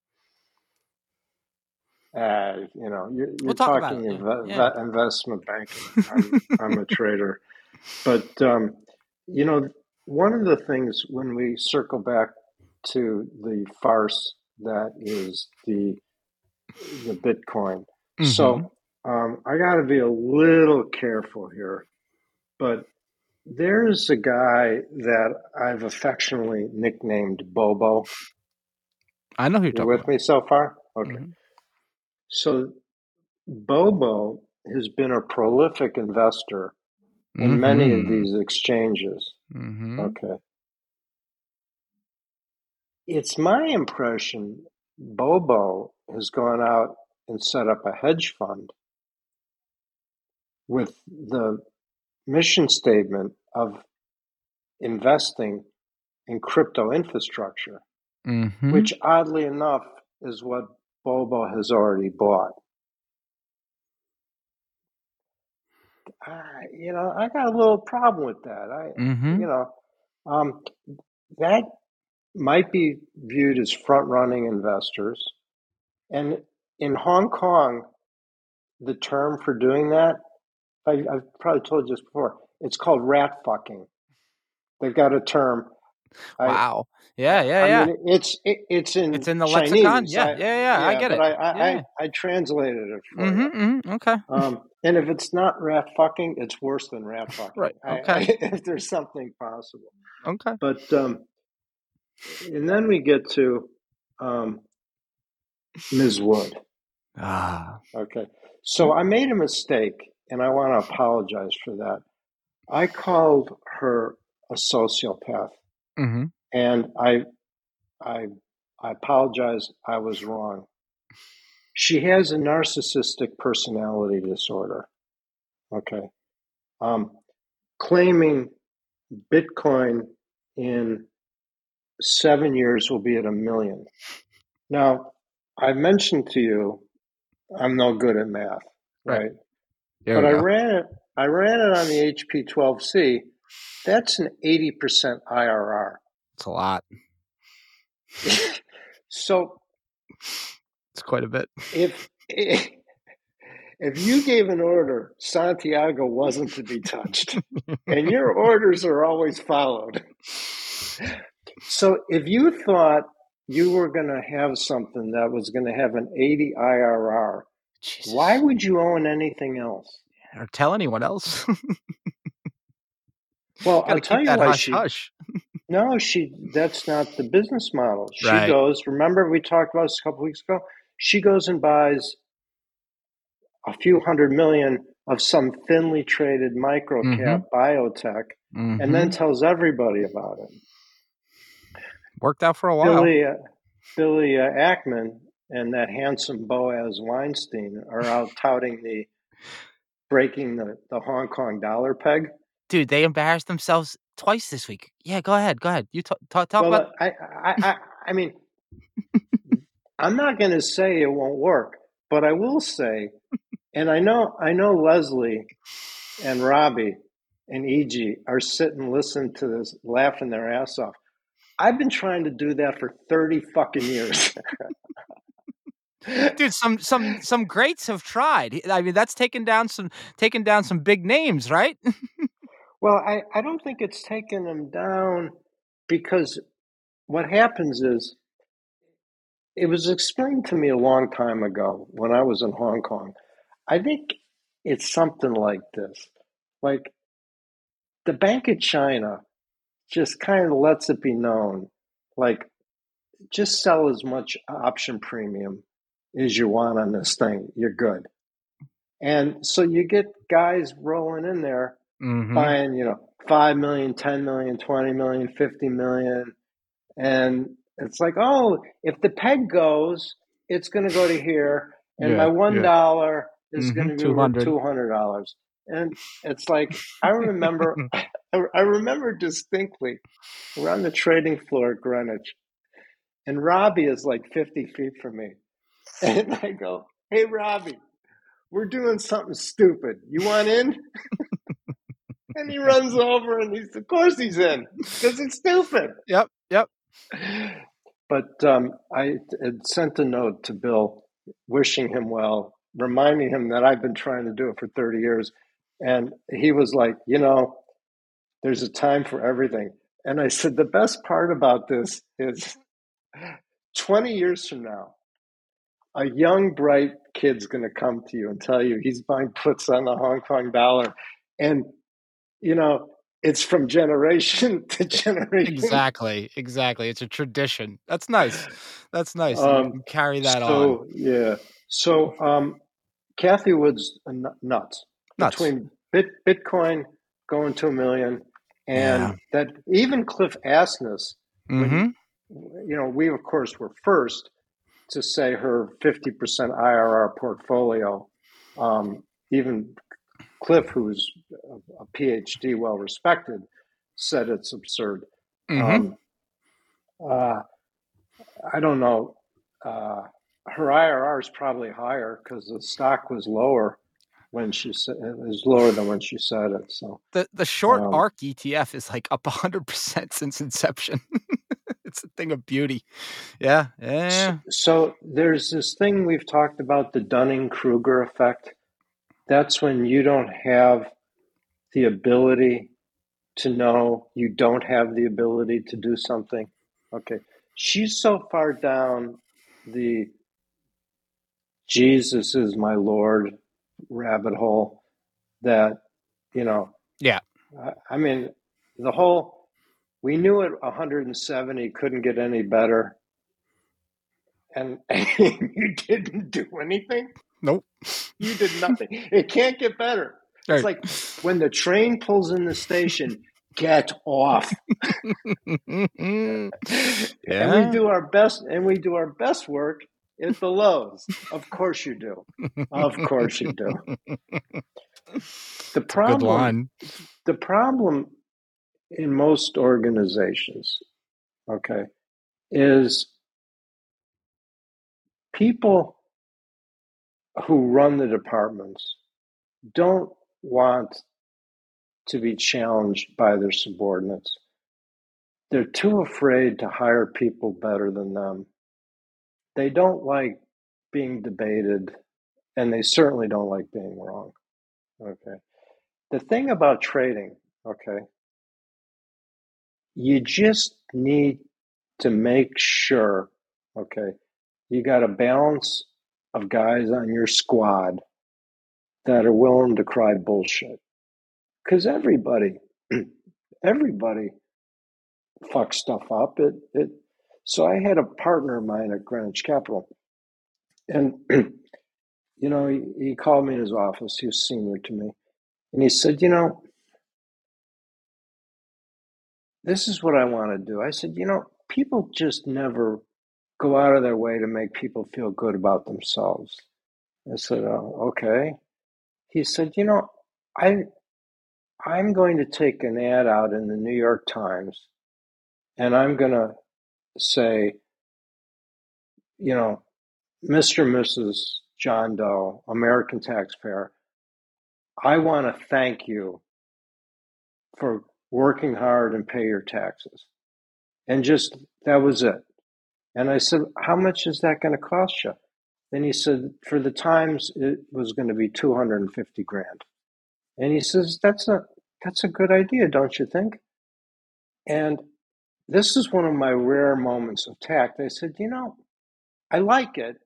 Speaker 3: uh, you know, you're, you're
Speaker 2: We'll talk about
Speaker 3: talking
Speaker 2: yeah, yeah.
Speaker 3: investment banking. I'm, [laughs] I'm a trader, but um, you know, one of the things when we circle back to the farce that is the the Bitcoin.
Speaker 2: Mm-hmm.
Speaker 3: So um, I got to be a little careful here, but there's a guy that I've affectionately nicknamed Bobo.
Speaker 2: I know who you're
Speaker 3: You
Speaker 2: talking
Speaker 3: with
Speaker 2: about.
Speaker 3: me so far? Okay.
Speaker 2: Mhm.
Speaker 3: So Bobo has been a prolific investor in many of
Speaker 2: Mhm.
Speaker 3: these exchanges.
Speaker 2: Mhm.
Speaker 3: Okay. It's my impression Bobo has gone out and set up a hedge fund with the mission statement of investing in crypto infrastructure,
Speaker 2: Mhm.
Speaker 3: which oddly enough is what Bobo has already bought. I, you know, I got a little problem with that. I,
Speaker 2: Mhm.
Speaker 3: you know, um, that might be viewed as front running investors. And in Hong Kong, the term for doing that. I, I've probably told you this before. It's called rat fucking. They've got a term. I-
Speaker 2: Wow. Yeah, yeah,
Speaker 3: I
Speaker 2: yeah.
Speaker 3: mean, it's it, it's in
Speaker 2: It's in the
Speaker 3: Chinese.
Speaker 2: lexicon? Yeah,
Speaker 3: I-
Speaker 2: yeah, yeah, I get it.
Speaker 3: I I,
Speaker 2: Yeah.
Speaker 3: I I translated it for
Speaker 2: mm-hmm, mm-hmm. Okay.
Speaker 3: Um, and if it's not rat fucking, it's worse than rat [laughs] fucking.
Speaker 2: Right,
Speaker 3: I-
Speaker 2: okay.
Speaker 3: I- [laughs] if there's something possible.
Speaker 2: Okay.
Speaker 3: But um, and then we get to um, Ms. Wood.
Speaker 2: Ah.
Speaker 3: Okay, so I made a mistake, and I want to apologize for that. I called her a sociopath,
Speaker 2: Mm-hmm.
Speaker 3: and I, I, I apologize. I was wrong. She has a narcissistic personality disorder. Okay, um, claiming Bitcoin in seven years will be at a million. Now, I mentioned to you, I'm no good at math,
Speaker 2: Right.
Speaker 3: right?
Speaker 2: There
Speaker 3: but I ran it. I ran it on the HP 12C. That's an 80% IRR.
Speaker 2: It's a lot. [laughs]
Speaker 3: so
Speaker 2: It's quite a bit.
Speaker 3: if [laughs] if you gave an order, Santiago wasn't to be touched, [laughs] and your orders are always followed. So if you thought you were going to have something that was going to have an 80 IRR,
Speaker 2: Jesus.
Speaker 3: why would you own anything else?
Speaker 2: Or tell anyone else? [laughs]
Speaker 3: Well, I'll tell you
Speaker 2: that
Speaker 3: why
Speaker 2: hush
Speaker 3: she.
Speaker 2: hush. [laughs]
Speaker 3: No, she. That's not the business model. She
Speaker 2: Right.
Speaker 3: goes. Remember, we talked about this a couple weeks ago. She goes and buys a few hundred million of some thinly traded micro cap biotech, and then
Speaker 2: Mhm.
Speaker 3: tells everybody about it.
Speaker 2: worked out for a while.
Speaker 3: Billy, uh, Billy uh, Ackman and that handsome Boaz Weinstein are out touting the breaking the, the Hong Kong dollar peg.
Speaker 2: Dude, they embarrassed themselves twice this week. Yeah, go ahead. Go ahead. You talk talk, talk
Speaker 3: well,
Speaker 2: about
Speaker 3: I, I, I, I mean, [laughs] I'm not going to say it won't work, but I will say, and I know, I know Leslie and Robbie and EG are sitting listening to this, laughing their ass off. I've been trying to do that for 30 fucking years. [laughs]
Speaker 2: dude some some some greats have tried i mean that's taken down some taken down some big names right
Speaker 3: Well, I, I don't think it's taken them down because what happens is it was explained to me a long time ago when I was in Hong Kong. I think it's something like this. Like the Bank of China just kind of lets it be known like just sell as much option premium as you want on this thing. You're good. And so you get guys rolling in there
Speaker 2: mm-hmm.
Speaker 3: buying, you know, 5 million, 10 million, 20 million, 50 million. And it's like, oh, if the peg goes, it's going to go to here. And
Speaker 2: Yeah,
Speaker 3: my $1
Speaker 2: yeah.
Speaker 3: dollar is
Speaker 2: Mhm,
Speaker 3: going to be worth
Speaker 2: 200.
Speaker 3: $200. And it's like, I remember, [laughs] [laughs] I I remember distinctly, we're on the trading floor at Greenwich. And Robbie is like 50 feet from me. [laughs] And I go, hey, Robbie, we're doing something stupid. You want in? [laughs] and he runs over and he's, of course he's in because it's stupid. [laughs]
Speaker 2: yep yep
Speaker 3: But um, I had sent a note to Bill wishing him well, reminding him that I've been trying to do it for 30 years. And he was like, you know, there's a time for everything. And I said, the best part about this is 20 years from now, a young, bright kid's going to come to you and tell you he's buying puts on the Hong Kong dollar. And, you know, it's from generation [laughs] to generation.
Speaker 2: exactly exactly it's a tradition that's nice that's nice
Speaker 3: Um,
Speaker 2: carry that on
Speaker 3: yeah. So, um, Cathie Wood's nuts.
Speaker 2: Nuts.
Speaker 3: Between Bit, Bitcoin going to a million and
Speaker 2: Yeah.
Speaker 3: that even Cliff Asness,
Speaker 2: mm-hmm.
Speaker 3: you know, we of course were first to say her 50% IRR portfolio. Um, even Cliff, who's a, PhD, well respected, said it's absurd.
Speaker 2: Mm-hmm.
Speaker 3: Um, uh, I don't know. Uh, her IRR is probably higher because the stock was lower when she said it was lower than when she said it. So
Speaker 2: the the short
Speaker 3: um,
Speaker 2: ARK etf is like up 100% since inception [laughs] it's a thing of beauty yeah yeah
Speaker 3: So, so there's this thing we've talked about the Dunning Kruger effect. that's when you don't have the ability to know you don't have the ability to do something. Okay. She's so far down the Jesus is my Lord rabbit hole that, you know,
Speaker 2: Yeah.
Speaker 3: I, I mean, the whole, we knew at 170 couldn't get any better. And [laughs] you didn't do anything.
Speaker 2: Nope.
Speaker 3: You did nothing. It can't get better. It's like when the train pulls in the station, get off. [laughs] And we do our best and we do our best work at the lows. Of course you do. Of course you do. [laughs] The problem the problem in most organizations, okay, is people who run the departments don't want to be challenged by their subordinates. They're too afraid to hire people better than them. They don't like being debated, and they certainly don't like being wrong. Okay. The thing about trading, okay, you just need to make sure, okay, you got a balance of guys on your squad that are willing to cry bullshit. Because everybody, [clears throat] everybody fucks stuff up. It, it, so I had a partner of mine at Greenwich Capital, and [clears throat] you know, he, he called me in his office. He was senior to me, and he said, "You know, this is what I want to do." I said, "You know, people just never go out of their way to make people feel good about themselves." I said, oh, "Okay." He said, "You know, I I'm going to take an ad out in the New York Times, and I'm going to say, you know, Mr. and Mrs. John Doe, American taxpayer, I want to thank you for working hard and pay your taxes. And just that was it. And I said, How much is that going to cost you? And he said, For the Times, it was going to be 250 grand. And he says, That's a that's a good idea, don't you think? And this is one of my rare moments of tact. I said, You know, I like it.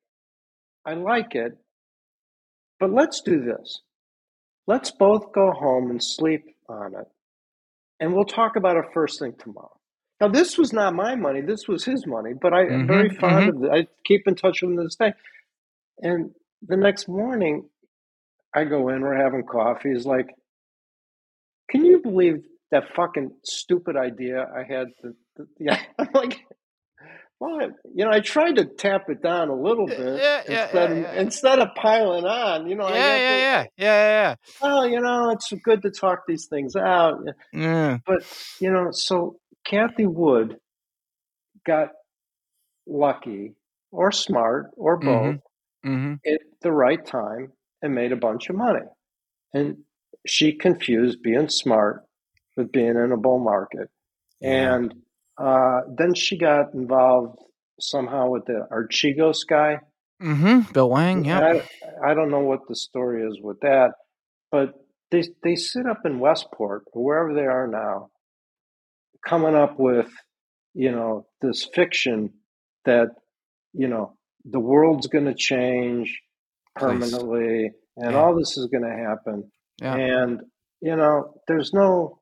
Speaker 3: I like it. But let's do this. Let's both go home and sleep on it. And we'll talk about it first thing tomorrow. Now, this was not my money. This was his money, but I am very
Speaker 2: Mhm,
Speaker 3: fond of it. I keep in touch with him to this day. And the next morning, I go in, we're having coffee. He's like, Can you believe that fucking stupid idea I had? To, to, yeah. [laughs] I'm like, well, you know, I tried to tap it down a little bit
Speaker 2: Yeah, yeah,
Speaker 3: instead,
Speaker 2: yeah,
Speaker 3: of, instead of piling on. You know,
Speaker 2: Yeah,
Speaker 3: I
Speaker 2: yeah,
Speaker 3: to,
Speaker 2: yeah, yeah, yeah,
Speaker 3: well, you know, it's good to talk these things out.
Speaker 2: yeah.
Speaker 3: But, you know, so Cathie Wood got lucky or smart or both
Speaker 2: Mm-hmm.
Speaker 3: at the right time and made a bunch of money. And she confused being smart with being in a bull market. And uh, then she got involved somehow with the Archegos guy.
Speaker 2: Mm-hmm. Bill Hwang. Yeah.
Speaker 3: I, I don't know what the story is with that, but they they sit up in Westport or wherever they are now, coming up with you know this fiction that you know the world's going to change permanently and
Speaker 2: Yeah.
Speaker 3: all this is going to happen
Speaker 2: Yeah.
Speaker 3: and you know there's no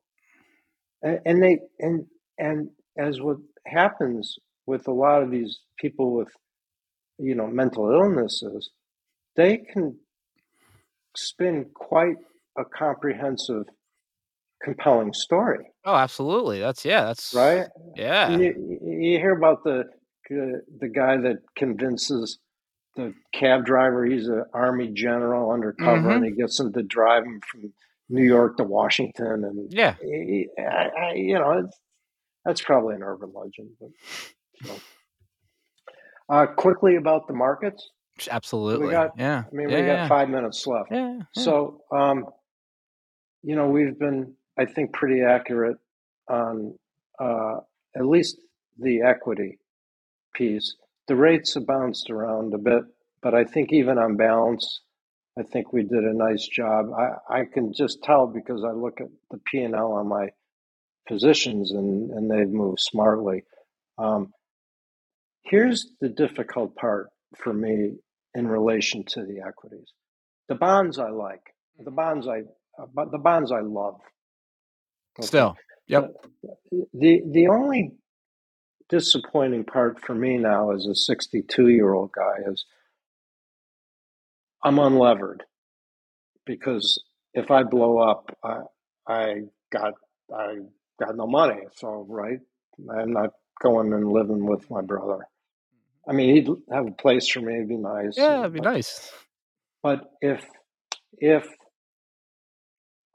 Speaker 3: and and they and and as what happens with a lot of these people with you know mental illnesses they can spin quite a comprehensive compelling story
Speaker 2: Oh, absolutely. That's yeah. That's
Speaker 3: right
Speaker 2: Yeah.
Speaker 3: You, you hear about the the guy that convinces the cab driver he's an army general undercover mm-hmm. and he gets him to drive him from New York to Washington and
Speaker 2: Yeah.
Speaker 3: he- I, I, you know that's probably an urban legend but so. uh, quickly about the markets
Speaker 2: Absolutely.
Speaker 3: got-
Speaker 2: yeah.
Speaker 3: I mean
Speaker 2: yeah,
Speaker 3: we got
Speaker 2: yeah.
Speaker 3: five minutes left
Speaker 2: Yeah. yeah.
Speaker 3: so, um, you know, we've been, I think, pretty accurate on uh, at least the equity piece. The rates have bounced around a bit, but I think even on balance, I think we did a nice job. I, I can just tell because I look at the P and L on my positions, and and they've moved smartly. Um, here's the difficult part for me in relation to the equities. The bonds I like. The bonds I, but the bonds I love. Okay.
Speaker 2: Still, yep.
Speaker 3: The, the the only disappointing part for me now as a 62 year old guy is I'm unlevered because if I blow up, I, I got I got no money. So right, I'm not going and living with my brother. I mean, he'd have a place for me. It'd be nice.
Speaker 2: Yeah, it'd be
Speaker 3: but,
Speaker 2: nice.
Speaker 3: But if if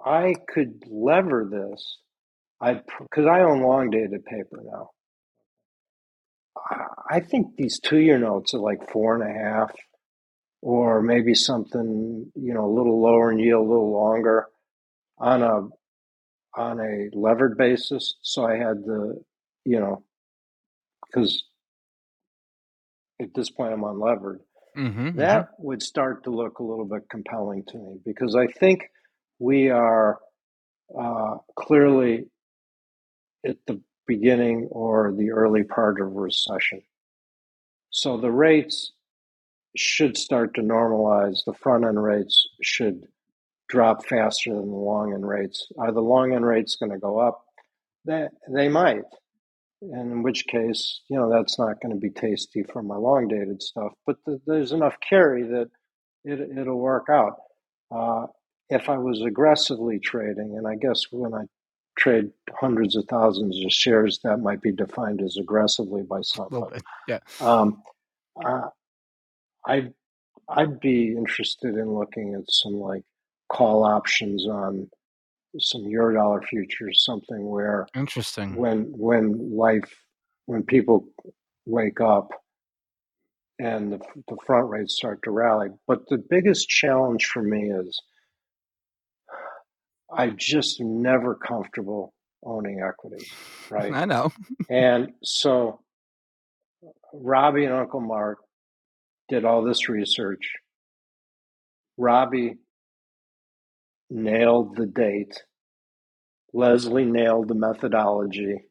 Speaker 3: I could lever this, I because I own long dated paper now. I think these two year notes are like four and a half, or maybe something you know a little lower in yield, a little longer on a on a levered basis. So I had the you know because at this point I'm unlevered.
Speaker 2: Mm-hmm,
Speaker 3: That mm-hmm. would start to look a little bit compelling to me because I think we are uh, clearly at the beginning or the early part of recession. So the rates should start to normalize. The front end rates should drop faster than the long end rates. Are the long end rates going to go up? They, they might. And in which case, you know, that's not going to be tasty for my long dated stuff. But the, there's enough carry that it, it'll work out. Uh, if I was aggressively trading, and I guess when I trade hundreds of thousands of shares, that might be defined as aggressively by some.
Speaker 2: Yeah.
Speaker 3: Um, uh, I'd I'd be interested in looking at some like call options on some Eurodollar futures, something where
Speaker 2: interesting
Speaker 3: when when life when people wake up and the, the front rates start to rally. But the biggest challenge for me is I just never comfortable owning equity, right? [laughs]
Speaker 2: I know.
Speaker 3: and so Robbie and Uncle Mark did all this research. Robbie nailed the date. Leslie nailed the methodology.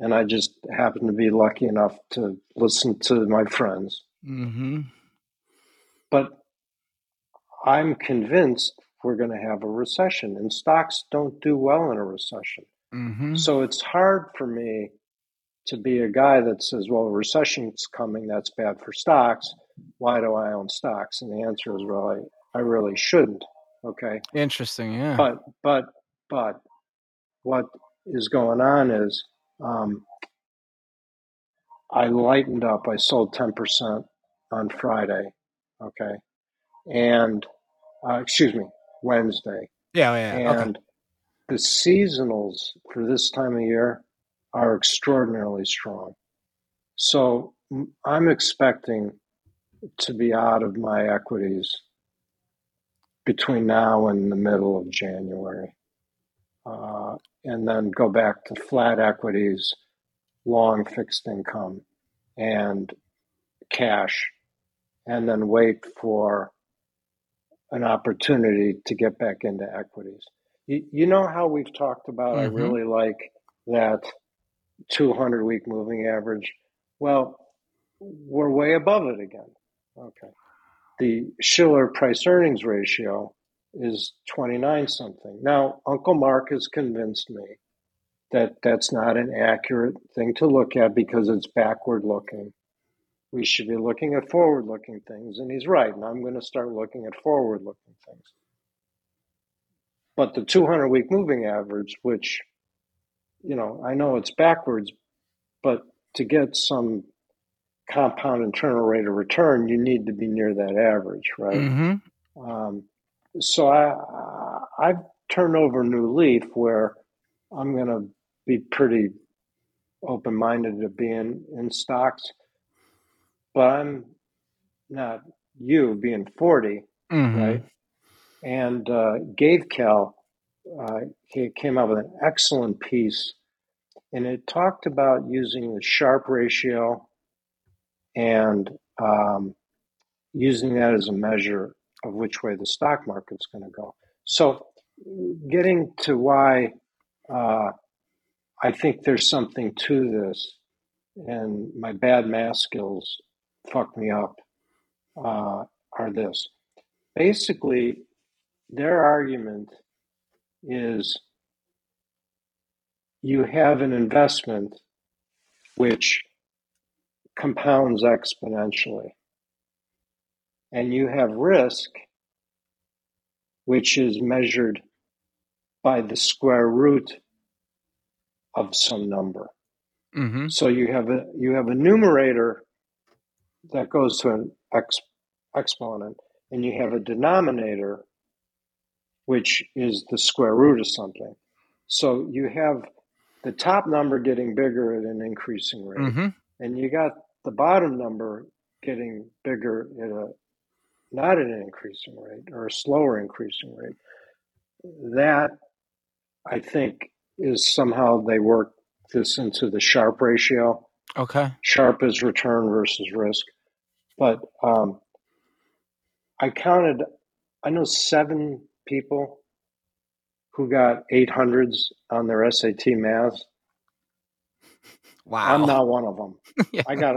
Speaker 3: And I just happened to be lucky enough to listen to my friends.
Speaker 2: Mm-hmm.
Speaker 3: But I'm convinced we're going to have a recession, and stocks don't do well in a recession.
Speaker 2: Mm-hmm.
Speaker 3: So it's hard for me to be a guy that says, well, a recession's coming, that's bad for stocks. Why do I own stocks? And the answer is, well, I, I really shouldn't. Okay.
Speaker 2: Interesting. Yeah.
Speaker 3: But, but, but what is going on is um, I lightened up. I sold 10% on Friday. Okay. And, uh, excuse me, Wednesday.
Speaker 2: Yeah, yeah.
Speaker 3: And okay. the seasonals for this time of year are extraordinarily strong. So I'm expecting to be out of my equities between now and the middle of January. Uh, and then go back to flat equities, long fixed income, and cash, and then wait for an opportunity to get back into equities. You, you know how we've talked about, mm-hmm. I really like that 200 week moving average. Well, we're way above it again. Okay. The Shiller price earnings ratio is 29 something. Now, Uncle Mark has convinced me that that's not an accurate thing to look at because it's backward looking. We should be looking at forward looking things. And he's right. And I'm going to start looking at forward looking things. But the 200 week moving average, which you know, I know it's backwards, but to get some compound internal rate of return, you need to be near that average, right?
Speaker 2: Mm-hmm.
Speaker 3: Um, so I I've turned over a new leaf where I'm going to be pretty open minded to being in stocks, but I'm not you being 40,
Speaker 2: mm-hmm.
Speaker 3: right? And uh, Gavekal uh, he came out with an excellent piece, and it talked about using the Sharpe ratio and um, using that as a measure of which way the stock market's going to go. So, getting to why uh, I think there's something to this, and my bad math skills fuck me up, uh, are this. Basically, their argument is you have an investment which compounds exponentially, and you have risk which is measured by the square root of some number.
Speaker 2: Mm-hmm.
Speaker 3: So you have a you have a numerator that goes to an ex, exponent, and you have a denominator which is the square root of something. So you have the top number getting bigger at an increasing rate,
Speaker 2: Mm-hmm.
Speaker 3: And you got the bottom number getting bigger at a not at an increasing rate or a slower increasing rate. That I think is somehow they work this into the Sharpe ratio.
Speaker 2: Okay.
Speaker 3: Sharpe is return versus risk. But um, I counted, I know seven people who got 800s on their SAT math.
Speaker 2: Wow.
Speaker 3: I'm not one of them. [laughs]
Speaker 2: Yeah.
Speaker 3: I got,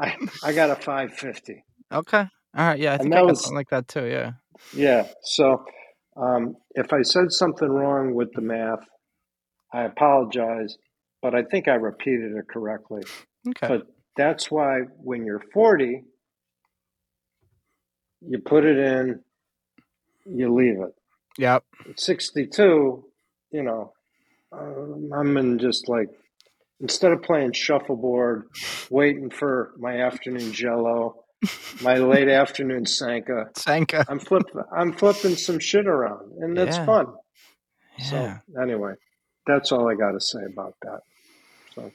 Speaker 3: I, I got a 550.
Speaker 2: Okay. All right. Yeah, I
Speaker 3: And
Speaker 2: think
Speaker 3: that
Speaker 2: I got
Speaker 3: was-
Speaker 2: something like that too. Yeah.
Speaker 3: Yeah. So um, if I said something wrong with the math, I apologize, but I think I repeated it correctly.
Speaker 2: Okay.
Speaker 3: But that's why when you're 40, you put it in, you leave it.
Speaker 2: yep.
Speaker 3: At 62, you know, um, I'm in just like, instead of playing shuffleboard, waiting for my afternoon jello, my late afternoon Sanka,
Speaker 2: Sanka.
Speaker 3: I'm flipping, I'm flipping some shit around, and it's
Speaker 2: Yeah.
Speaker 3: fun.
Speaker 2: Yeah.
Speaker 3: So anyway, that's all I got to say about that. So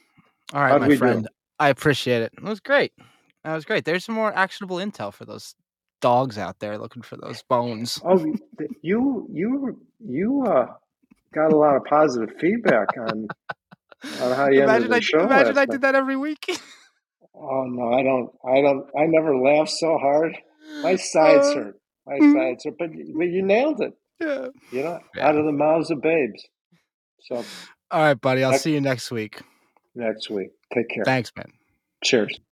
Speaker 2: All right, my
Speaker 3: we do?
Speaker 2: friend. I appreciate it. It was great. That was great. There's some more actionable intel for those dogs out there looking for those bones.
Speaker 3: Oh, you you you uh, got a lot of positive feedback on [laughs] on how you ended
Speaker 2: imagine
Speaker 3: the
Speaker 2: I,
Speaker 3: show
Speaker 2: imagine
Speaker 3: last
Speaker 2: I
Speaker 3: night.
Speaker 2: did that every week. [laughs]
Speaker 3: Oh no, I don't. I don't. I never laughed so hard. My sides
Speaker 2: Uh,
Speaker 3: hurt. My
Speaker 2: mhm.
Speaker 3: sides hurt. But but you nailed it.
Speaker 2: yeah.
Speaker 3: You know,
Speaker 2: Yeah.
Speaker 3: out of the mouths of babes. So
Speaker 2: All right, buddy. I'll
Speaker 3: That-
Speaker 2: see you next week.
Speaker 3: next week, take care.
Speaker 2: Thanks, man.
Speaker 3: Cheers.